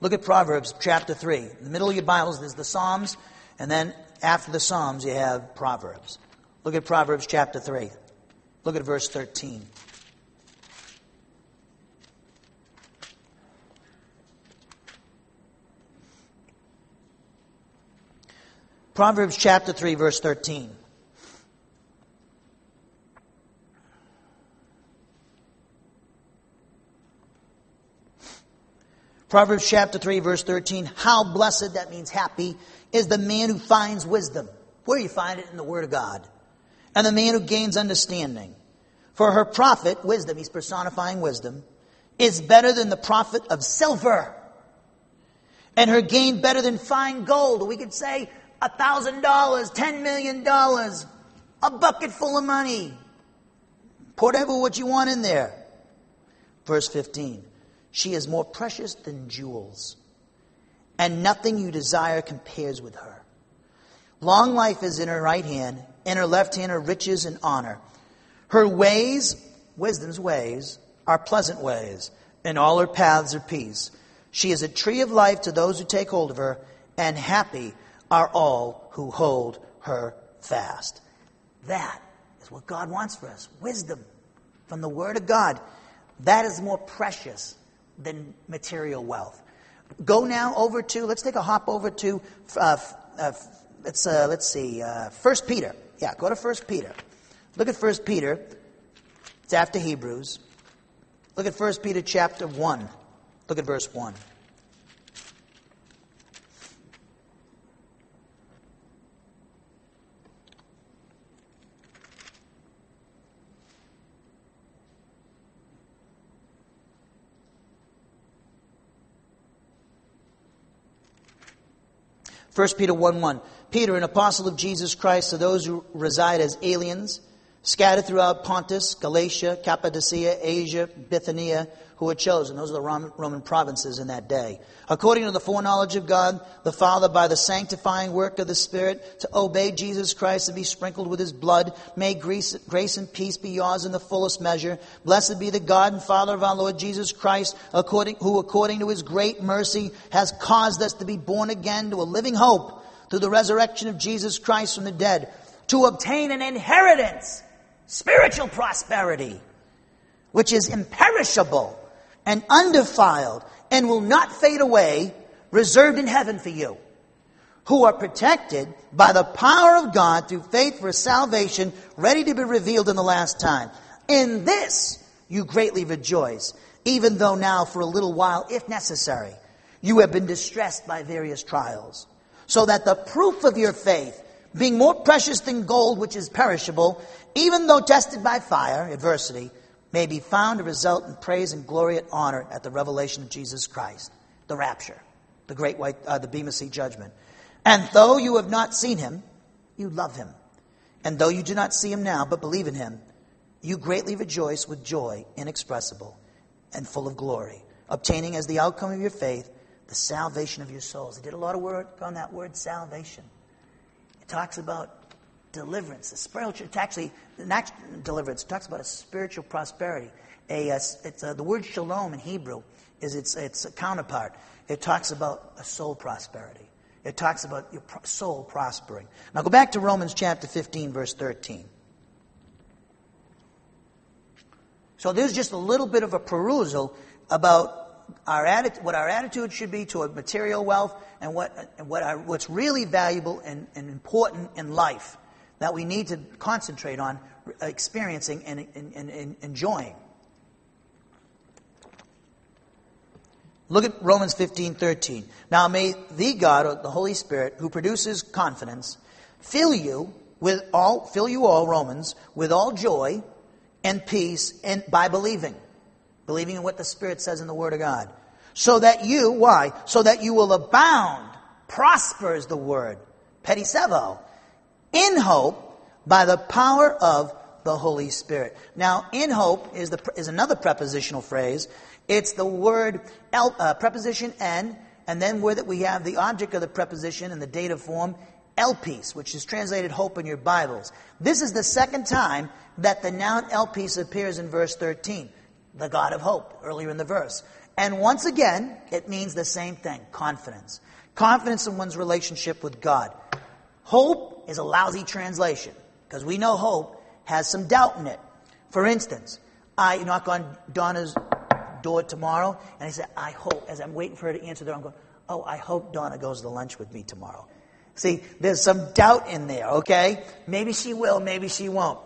Look at Proverbs chapter 3. In the middle of your Bibles, there's the Psalms, and then after the Psalms, you have Proverbs. Look at Proverbs chapter 3. Look at verse 13. Proverbs chapter 3, verse 13. Proverbs chapter 3, verse 13. How blessed, that means happy, is the man who finds wisdom. Where you find it in the Word of God. And the man who gains understanding. For her profit, wisdom, he's personifying wisdom, is better than the profit of silver. And her gain better than fine gold. We could say a thousand dollars, ten million dollars, a bucket full of money. Whatever what you want in there. Verse 15. She is more precious than jewels, and nothing you desire compares with her. Long life is in her right hand, in her left hand are riches and honor. Her ways, wisdom's ways, are pleasant ways, and all her paths are peace. She is a tree of life to those who take hold of her, and happy are all who hold her fast. That is what God wants for us wisdom from the Word of God. That is more precious than material wealth. Go now over to, let's take a hop over to, uh, uh, let's, uh, let's see, uh, First Peter. Yeah, go to First Peter. Look at First Peter. It's after Hebrews. Look at First Peter chapter 1. Look at verse 1. 1 Peter 1 1. Peter, an apostle of Jesus Christ, to those who reside as aliens, scattered throughout Pontus, Galatia, Cappadocia, Asia, Bithynia, who were chosen. Those are the Roman provinces in that day. According to the foreknowledge of God, the Father, by the sanctifying work of the Spirit, to obey Jesus Christ and be sprinkled with his blood, may grace, grace and peace be yours in the fullest measure. Blessed be the God and Father of our Lord Jesus Christ, according, who according to his great mercy has caused us to be born again to a living hope through the resurrection of Jesus Christ from the dead, to obtain an inheritance, spiritual prosperity, which is imperishable and undefiled and will not fade away, reserved in heaven for you, who are protected by the power of God through faith for salvation, ready to be revealed in the last time. In this you greatly rejoice, even though now for a little while, if necessary, you have been distressed by various trials, so that the proof of your faith, being more precious than gold which is perishable, even though tested by fire, adversity, may be found to result in praise and glory and honor at the revelation of Jesus Christ, the rapture, the great white, uh, the Bema Seat judgment. And though you have not seen him, you love him. And though you do not see him now, but believe in him, you greatly rejoice with joy inexpressible and full of glory, obtaining as the outcome of your faith the salvation of your souls. I did a lot of work on that word salvation. It talks about deliverance, a spiritual, it's actually, not deliverance, it talks about a spiritual prosperity. A, a it's a, the word shalom in Hebrew is its, its counterpart. It talks about a soul prosperity. It talks about your soul prospering. Now go back to Romans chapter 15, verse 13. So there's just a little bit of a perusal about our atti- what our attitude should be toward material wealth and what, and what our, what's really valuable and, and important in life that we need to concentrate on experiencing and, and, and enjoying. Look at Romans 15, 13. Now may the God, or the Holy Spirit, who produces confidence, fill you with all, fill you all, Romans, with all joy and peace and by believing. Believing in what the Spirit says in the Word of God. So that you, why? So that you will abound. Prosper is the word. Perisseuo in hope by the power of the Holy Spirit. Now, in hope is, the, is another prepositional phrase. It's the word el, uh, preposition en, and then where that we have the object of the preposition in the dative form, elpis, which is translated hope in your Bibles. This is the second time that the noun elpis appears in verse 13, the God of hope, earlier in the verse. And once again, it means the same thing confidence. Confidence in one's relationship with God. Hope is a lousy translation because we know hope has some doubt in it. For instance, I knock on Donna's door tomorrow and I say, I hope, as I'm waiting for her to answer the door, I'm going, oh, I hope Donna goes to lunch with me tomorrow. See, there's some doubt in there, okay? Maybe she will, maybe she won't.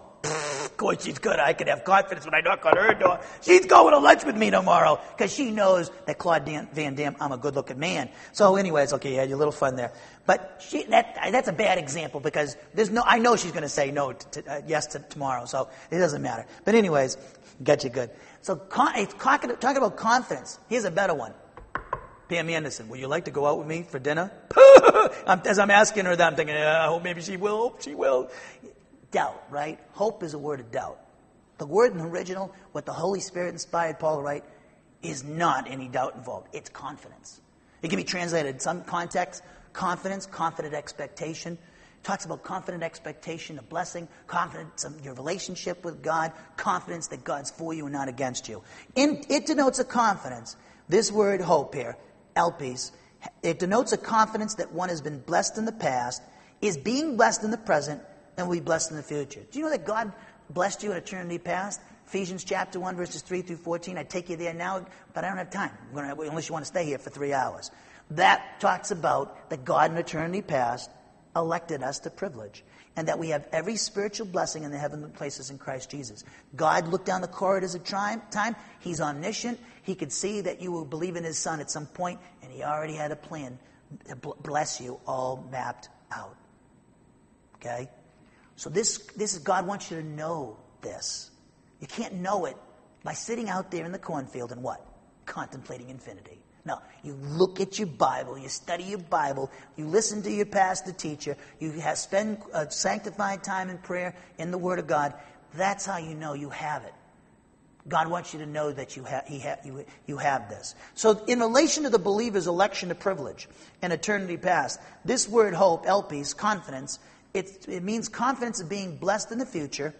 Course, she's good. I can have confidence when I knock on her door. She's going to lunch with me tomorrow because she knows that Claude Van Damme, I'm a good looking man. So, anyways, okay, you had your little fun there. But she, that, that's a bad example because there's no, I know she's going to say no, to, to, uh, yes to tomorrow. So, it doesn't matter. But, anyways, got you good. So, con, talking, about confidence, here's a better one. Pam Anderson, would you like to go out with me for dinner? <laughs> As I'm asking her that, I'm thinking, I hope maybe she will. Hope she will. Doubt, right? Hope is a word of doubt. The word in the original, what the Holy Spirit inspired Paul to write, is not any doubt involved. It's confidence. It can be translated in some context confidence, confident expectation. It talks about confident expectation, a blessing, confidence of your relationship with God, confidence that God's for you and not against you. In, it denotes a confidence. This word hope here elpis, it denotes a confidence that one has been blessed in the past, is being blessed in the present, and we'll be blessed in the future. Do you know that God blessed you in eternity past? Ephesians chapter 1, verses 3 through 14. I take you there now, but I don't have time, to, unless you want to stay here for three hours. That talks about that God in eternity past elected us to privilege and that we have every spiritual blessing in the heavenly places in Christ Jesus. God looked down the corridors of time. He's omniscient. He could see that you will believe in His Son at some point, and He already had a plan to bless you all mapped out. Okay? So this, this is God wants you to know this. You can't know it by sitting out there in the cornfield and what? Contemplating infinity. No, you look at your Bible, you study your Bible, you listen to your pastor teacher, you have spend uh, sanctified time in prayer in the Word of God. That's how you know you have it. God wants you to know that you, ha- ha- you, you have this. So, in relation to the believer's election to privilege and eternity past, this word hope, elpis, confidence, it, it means confidence of being blessed in the future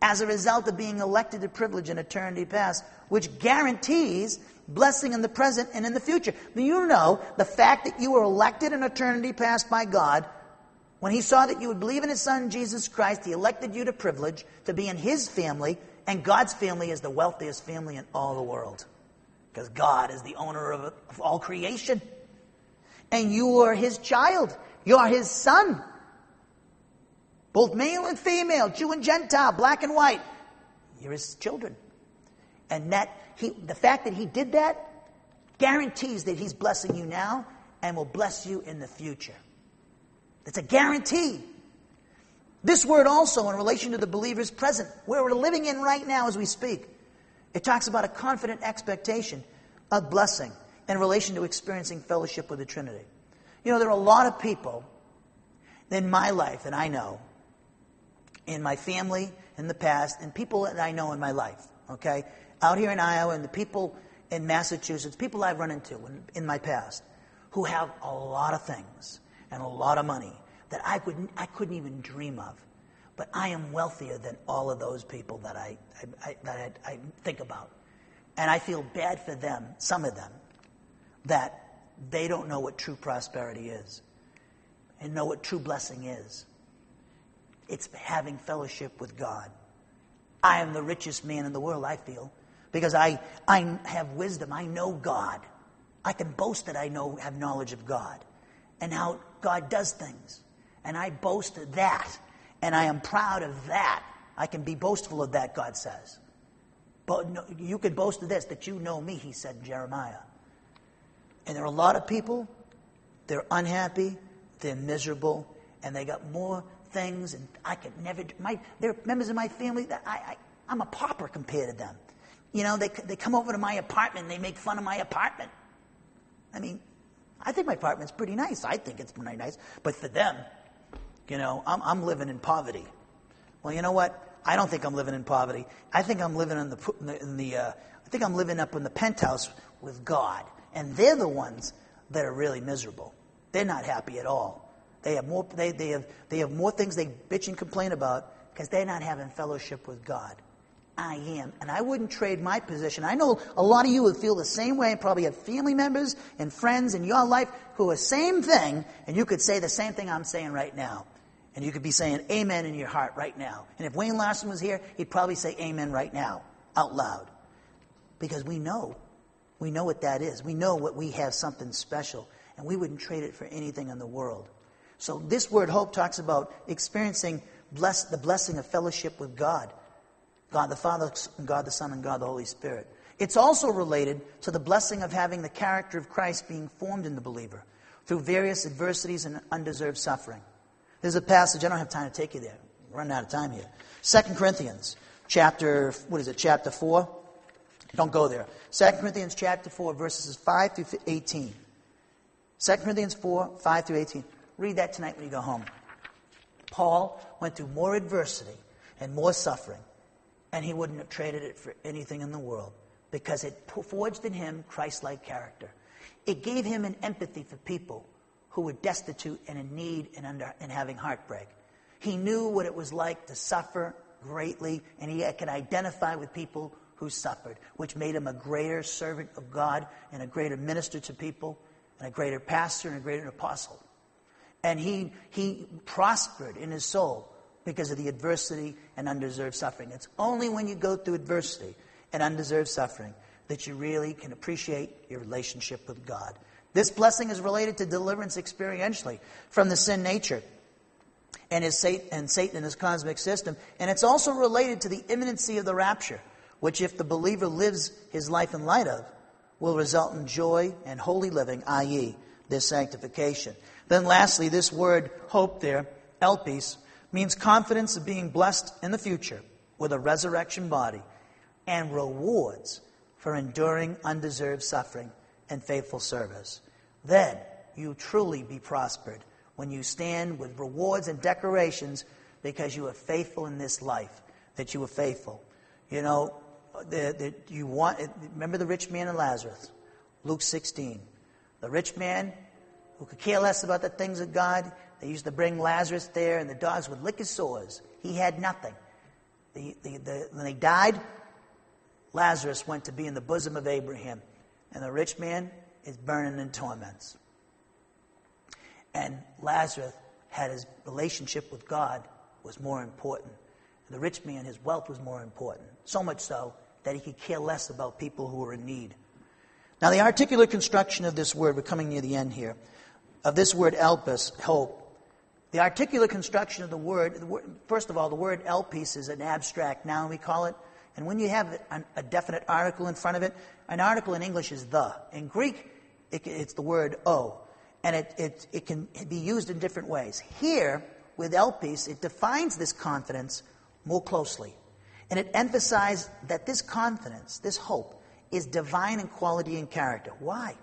as a result of being elected to privilege in eternity past, which guarantees blessing in the present and in the future. Do you know the fact that you were elected in eternity past by God? When He saw that you would believe in His Son, Jesus Christ, He elected you to privilege, to be in His family, and God's family is the wealthiest family in all the world. Because God is the owner of all creation. And you are His child. You are His son. Both male and female, Jew and Gentile, black and white. You're His children. And that he, the fact that he did that guarantees that he's blessing you now and will bless you in the future. It's a guarantee. This word also in relation to the believer's present, where we're living in right now as we speak, it talks about a confident expectation of blessing in relation to experiencing fellowship with the Trinity. You know, there are a lot of people in my life that I know, in my family, in the past, and people that I know in my life, okay? out here in Iowa and the people in Massachusetts, people I've run into in, in my past, who have a lot of things and a lot of money that I, I couldn't even dream of. But I am wealthier than all of those people that I, I, I that I, I think about. And I feel bad for them, some of them, that they don't know what true prosperity is and know what true blessing is. It's having fellowship with God. I am the richest man in the world, I feel, because I, I have wisdom. I know God. I can boast that I know, have knowledge of God and how God does things. And I boast of that. And I am proud of that. I can be boastful of that, God says. But no, you can boast of this, that you know me, he said in Jeremiah. And there are a lot of people, they're unhappy, they're miserable, and they got more things, and I could never, my, they're members of my family that I, I, I'm a pauper compared to them. You know, they, they come over to my apartment and they make fun of my apartment. I mean, I think my apartment's pretty nice. I think it's pretty nice. But for them, you know, I'm, I'm living in poverty. Well, you know what? I don't think I'm living in poverty. I think I'm living in the, in the, in the uh, I think I'm living up in the penthouse with God. And they're the ones that are really miserable. They're not happy at all. They have more, they, they, have, they have more things they bitch and complain about because they're not having fellowship with God. I am. And I wouldn't trade my position. I know a lot of you would feel the same way and probably have family members and friends in your life who are same thing, and you could say the same thing I'm saying right now. And you could be saying amen in your heart right now. And if Wayne Larson was here, he'd probably say amen right now, out loud. Because we know. We know what that is. We know what we have something special. And we wouldn't trade it for anything in the world. So this word hope talks about experiencing bless, the blessing of fellowship with God. God the Father, God the Son, and God the Holy Spirit. It's also related to the blessing of having the character of Christ being formed in the believer through various adversities and undeserved suffering. There's a passage, I don't have time to take you there. We're running out of time here. Second Corinthians, chapter, what is it, chapter 4? Don't go there. Second Corinthians chapter 4, verses 5 through 18. 2 Corinthians 4, 5 through 18. Read that tonight when you go home. Paul went through more adversity and more suffering and he wouldn't have traded it for anything in the world because it forged in him Christ like character. It gave him an empathy for people who were destitute and in need and, under, and having heartbreak. He knew what it was like to suffer greatly, and he could identify with people who suffered, which made him a greater servant of God and a greater minister to people, and a greater pastor and a greater apostle. And he, he prospered in his soul because of the adversity and undeserved suffering. It's only when you go through adversity and undeserved suffering that you really can appreciate your relationship with God. This blessing is related to deliverance experientially from the sin nature and, his and Satan and his cosmic system. And it's also related to the imminency of the rapture, which, if the believer lives his life in light of, will result in joy and holy living, i.e., this sanctification. Then, lastly, this word hope there, elpis, means confidence of being blessed in the future with a resurrection body and rewards for enduring undeserved suffering and faithful service. Then you truly be prospered when you stand with rewards and decorations because you are faithful in this life, that you are faithful. You know, the, you want, remember the rich man and Lazarus, Luke 16. The rich man who could care less about the things of God, they used to bring Lazarus there, and the dogs would lick his sores. He had nothing. The, the, the, when they died, Lazarus went to be in the bosom of Abraham, and the rich man is burning in torments. And Lazarus had his relationship with God was more important. The rich man, his wealth was more important. So much so that he could care less about people who were in need. Now, the articular construction of this word, we're coming near the end here, of this word elpis, hope, the articular construction of the word, first of all, the word elpis is an abstract noun, we call it. And when you have a definite article in front of it, an article in English is the. In Greek, it, it's the word o. And it, it, it can be used in different ways. Here, with elpis, it defines this confidence more closely. And it emphasizes that this confidence, this hope, is divine in quality and character. Why?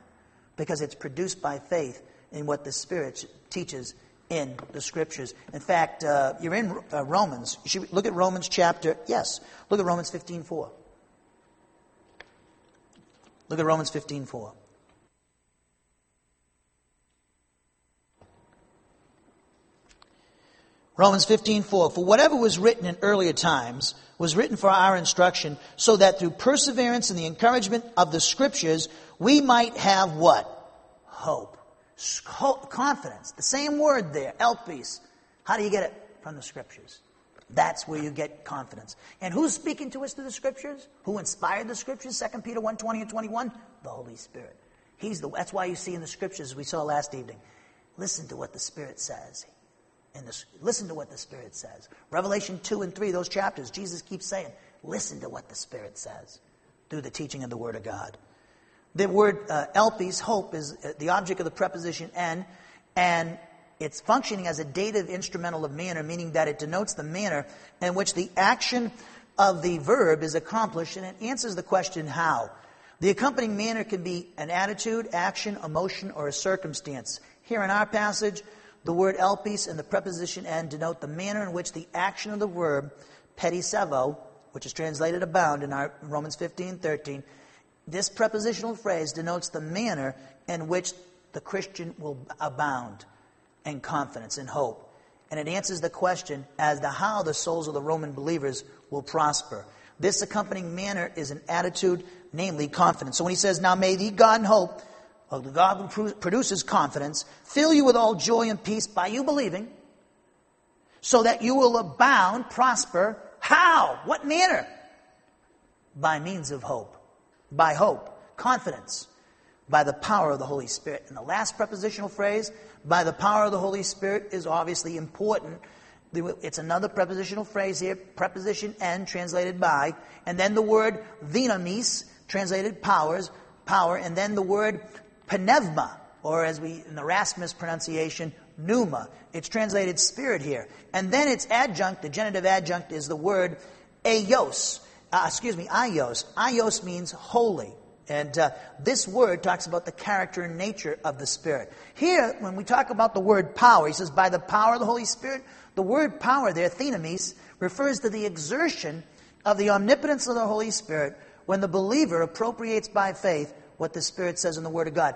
Because it's produced by faith in what the Spirit teaches in the scriptures. In fact, uh, you're in uh, Romans. You look at Romans chapter, yes, look at Romans 15.4. Look at Romans 15.4. Romans 15:4 For whatever was written in earlier times was written for our instruction so that through perseverance and the encouragement of the scriptures we might have what? Hope confidence. The same word there, elpis. How do you get it? From the scriptures. That's where you get confidence. And who's speaking to us through the scriptures? Who inspired the scriptures? 2 Peter 1 20 and 21? The Holy Spirit. He's the, that's why you see in the scriptures, we saw last evening, listen to what the Spirit says. In the, listen to what the Spirit says. Revelation 2 and 3, those chapters, Jesus keeps saying, listen to what the Spirit says through the teaching of the Word of God. The word uh, elpis, hope, is uh, the object of the preposition en, and it's functioning as a dative instrumental of manner, meaning that it denotes the manner in which the action of the verb is accomplished, and it answers the question how. The accompanying manner can be an attitude, action, emotion, or a circumstance. Here in our passage, the word elpis and the preposition en denote the manner in which the action of the verb perisseuo, which is translated abound in our Romans 15, 13, this prepositional phrase denotes the manner in which the Christian will abound in confidence and hope. And it answers the question as to how the souls of the Roman believers will prosper. This accompanying manner is an attitude, namely confidence. So when he says, Now may the God and hope, the God who produces confidence, fill you with all joy and peace by you believing, so that you will abound, prosper. How? What manner? By means of hope. By hope. Confidence. By the power of the Holy Spirit. And the last prepositional phrase, by the power of the Holy Spirit, is obviously important it's another prepositional phrase here, preposition and translated by, and then the word dynamis, translated powers, power, and then the word pneuma, or as we, in the Erasmus pronunciation, pneuma. It's translated spirit here. And then its adjunct, the genitive adjunct is the word aios. Uh, excuse me, aios. Aios means holy. And uh, this word talks about the character and nature of the Spirit. Here, when we talk about the word power, he says, by the power of the Holy Spirit, the word power there, dynamis, refers to the exertion of the omnipotence of the Holy Spirit when the believer appropriates by faith what the Spirit says in the Word of God.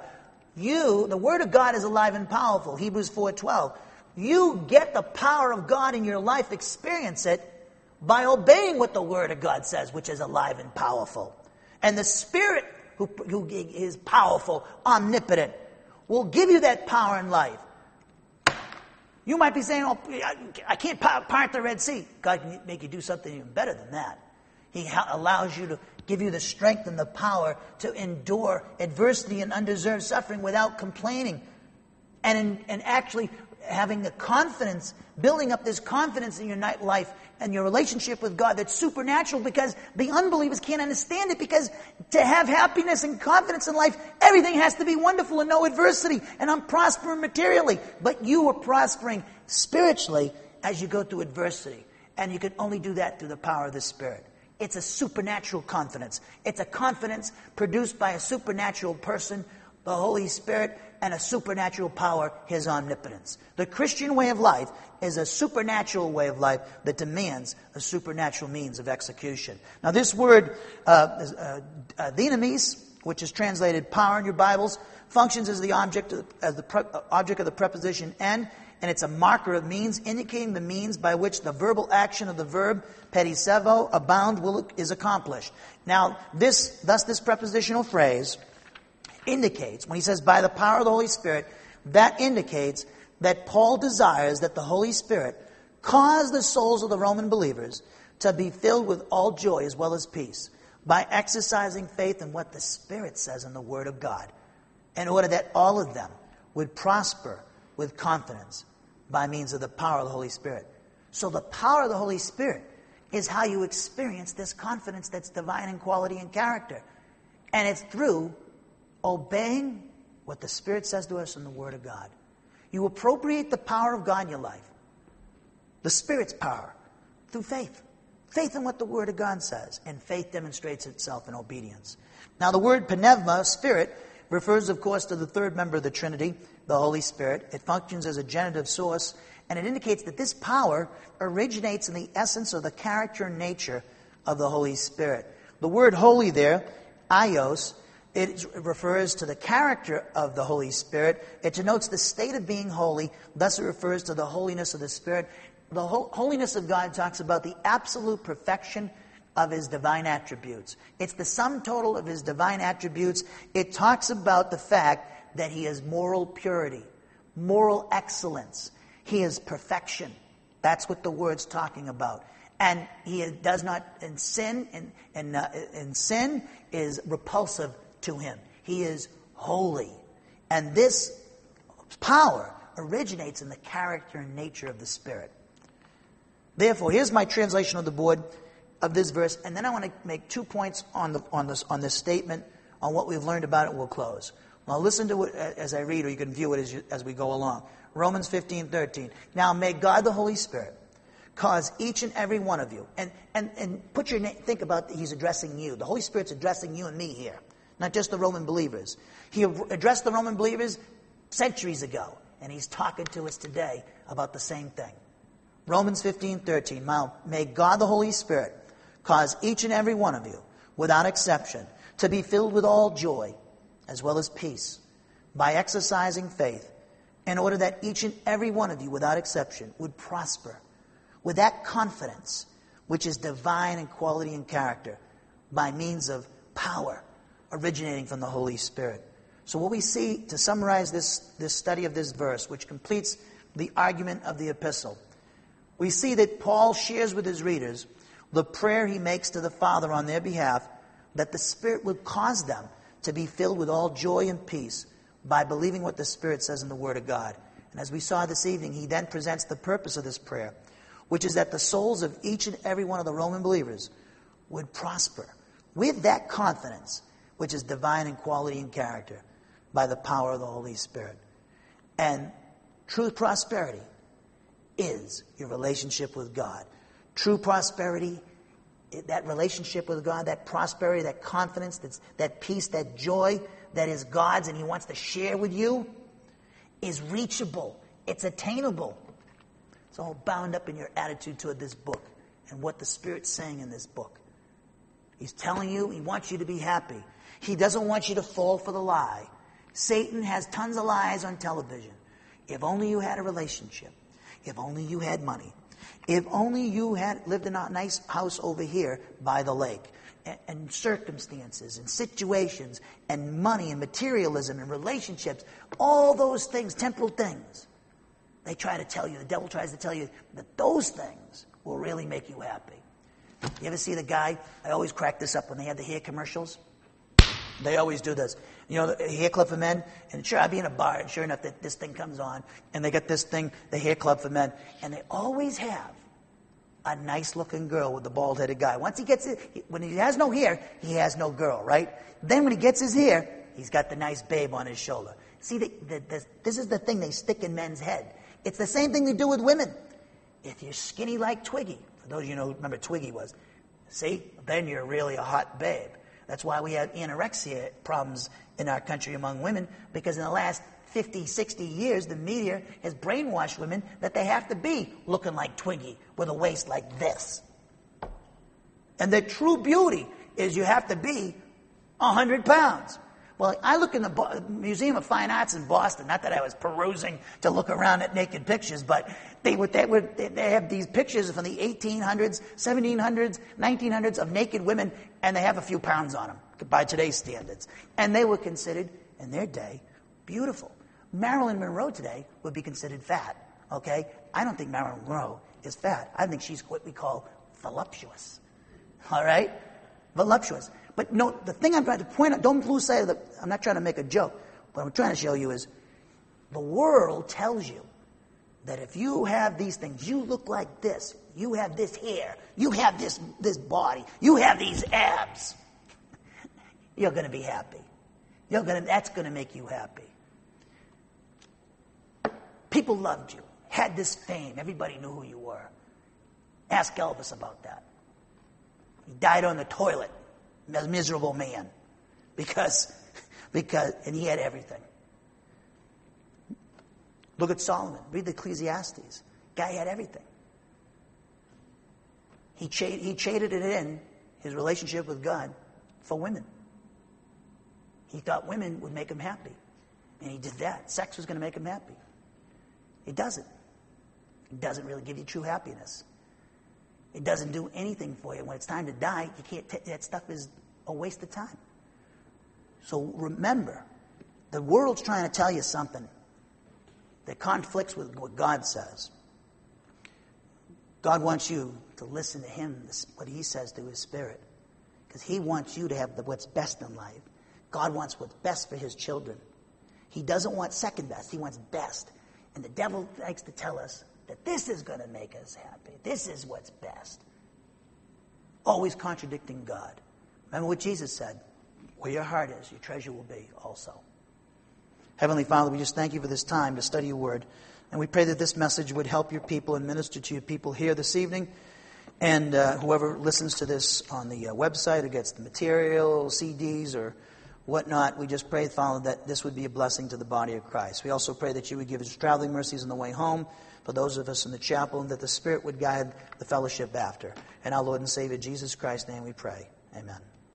You, the Word of God is alive and powerful, Hebrews 4.12. You get the power of God in your life, experience it, by obeying what the Word of God says, which is alive and powerful. And the Spirit, who, who is powerful, omnipotent, will give you that power in life. You might be saying, oh, I can't part the Red Sea. God can make you do something even better than that. He allows you to give you the strength and the power to endure adversity and undeserved suffering without complaining. And, in, and actually having the confidence, building up this confidence in your life and your relationship with God that's supernatural because the unbelievers can't understand it because to have happiness and confidence in life, everything has to be wonderful and no adversity. And I'm prospering materially. But you are prospering spiritually as you go through adversity. And you can only do that through the power of the Spirit. It's a supernatural confidence. It's a confidence produced by a supernatural person, the Holy Spirit, and a supernatural power, His omnipotence. The Christian way of life is a supernatural way of life that demands a supernatural means of execution. Now, this word, uh, uh, uh, dynamis, which is translated power in your Bibles, functions as the object of, as the pre- uh, object of the preposition and, and it's a marker of means, indicating the means by which the verbal action of the verb perisseuo, abound, will, is accomplished. Now, this, thus this prepositional phrase indicates, when he says by the power of the Holy Spirit, that indicates that Paul desires that the Holy Spirit cause the souls of the Roman believers to be filled with all joy as well as peace by exercising faith in what the Spirit says in the Word of God, in order that all of them would prosper with confidence by means of the power of the Holy Spirit. So, the power of the Holy Spirit is how you experience this confidence that's divine in quality and character. And it's through obeying what the Spirit says to us in the Word of God. You appropriate the power of God in your life, the Spirit's power, through faith. Faith in what the Word of God says, and faith demonstrates itself in obedience. Now, the word pneuma, Spirit, refers, of course, to the third member of the Trinity, the Holy Spirit. It functions as a genitive source, and it indicates that this power originates in the essence or the character and nature of the Holy Spirit. The word holy there, hagios, it refers to the character of the Holy Spirit. It denotes the state of being holy. Thus, it refers to the holiness of the Spirit. The holiness of God talks about the absolute perfection of his divine attributes. It's the sum total of his divine attributes. It talks about the fact that he is moral purity, moral excellence. He is perfection. That's what the word's talking about. And he does not, in sin, and, uh, in sin is repulsive to him. He is holy. And this power originates in the character and nature of the Spirit. Therefore, here's my translation of the board of this verse, and then I want to make two points on, the, on, this, on this statement, on what we've learned about it, we'll close. Well, listen to it as I read, or you can view it as, you, as we go along. Romans 15, 13. Now may God the Holy Spirit cause each and every one of you, and, and, and put your name, think about he's addressing you. The Holy Spirit's addressing you and me here not just the Roman believers. He addressed the Roman believers centuries ago, and he's talking to us today about the same thing. Romans 15, 13. Now, may God the Holy Spirit cause each and every one of you, without exception, to be filled with all joy as well as peace by exercising faith, in order that each and every one of you, without exception, would prosper with that confidence, which is divine in quality and character, by means of power originating from the Holy Spirit. So, what we see to summarize this, this study of this verse, which completes the argument of the epistle, we see that Paul shares with his readers the prayer he makes to the Father on their behalf that the Spirit would cause them to be filled with all joy and peace by believing what the Spirit says in the Word of God. And as we saw this evening, he then presents the purpose of this prayer, which is that the souls of each and every one of the Roman believers would prosper with that confidence, which is divine in quality and character, by the power of the Holy Spirit. And true prosperity is your relationship with God. True prosperity, that relationship with God, that prosperity, that confidence, that's, that peace, that joy that is God's and He wants to share with you is reachable. It's attainable. It's all bound up in your attitude toward this book and what the Spirit's saying in this book. He's telling you He wants you to be happy. He doesn't want you to fall for the lie. Satan has tons of lies on television. If only you had a relationship. If only you had money. If only you had lived in a nice house over here by the lake. And, and circumstances and situations and money and materialism and relationships, all those things, temporal things. They try to tell you, the devil tries to tell you that those things will really make you happy. You ever see the guy? I always crack this up when they have the hair commercials. They always do this. You know, the hair club for men. And sure, I'd be in a bar, and sure enough, that this thing comes on, and they got this thing, the hair club for men, and they always have a nice looking girl with the bald headed guy. Once he gets it, when he has no hair, he has no girl, right? Then when he gets his hair, he's got the nice babe on his shoulder. See, the, the, the, this is the thing they stick in men's head. It's the same thing they do with women. If you're skinny like Twiggy, for those of you know, remember Twiggy was, see, then you're really a hot babe. That's why we have anorexia problems in our country among women, because in the last 50, 60 years, the media has brainwashed women that they have to be looking like Twiggy with a waist like this. And the true beauty is you have to be 100 pounds. Well, I look in the Museum of Fine Arts in Boston. Not that I was perusing to look around at naked pictures, but they would they would they have these pictures from the 1800s, 1700s, 1900s of naked women, and they have a few pounds on them by today's standards, and they were considered in their day beautiful. Marilyn Monroe today would be considered fat. Okay, I don't think Marilyn Monroe is fat. I think she's what we call voluptuous. All right, voluptuous. But no, the thing I'm trying to point out, don't lose sight of the, I'm not trying to make a joke. What I'm trying to show you is the world tells you that if you have these things, you look like this, you have this hair, you have this, this body, you have these abs, <laughs> you're going to be happy. You're to, that's going to make you happy. People loved you, had this fame, everybody knew who you were. Ask Elvis about that. He died on the toilet miserable man because, because, and he had everything. Look at Solomon. Read the Ecclesiastes. Guy had everything. He, cha- he traded it in, his relationship with God, for women. He thought women would make him happy. And he did that. Sex was going to make him happy. It doesn't. It doesn't really give you true happiness. It doesn't do anything for you. When it's time to die, you can't. T- that stuff is a waste of time. So remember, the world's trying to tell you something that conflicts with what God says. God wants you to listen to Him, what He says to His Spirit, because He wants you to have the, what's best in life. God wants what's best for His children. He doesn't want second best, He wants best. And the devil likes to tell us that this is going to make us happy. This is what's best. Always contradicting God. Remember what Jesus said where your heart is, your treasure will be also. Heavenly Father, we just thank you for this time to study your word. And we pray that this message would help your people and minister to your people here this evening. And uh, whoever listens to this on the uh, website or gets the material, CDs, or whatnot, we just pray, Father, that this would be a blessing to the body of Christ. We also pray that you would give us traveling mercies on the way home for those of us in the chapel, and that the Spirit would guide the fellowship after. In our Lord and Savior Jesus Christ's name we pray. Amen.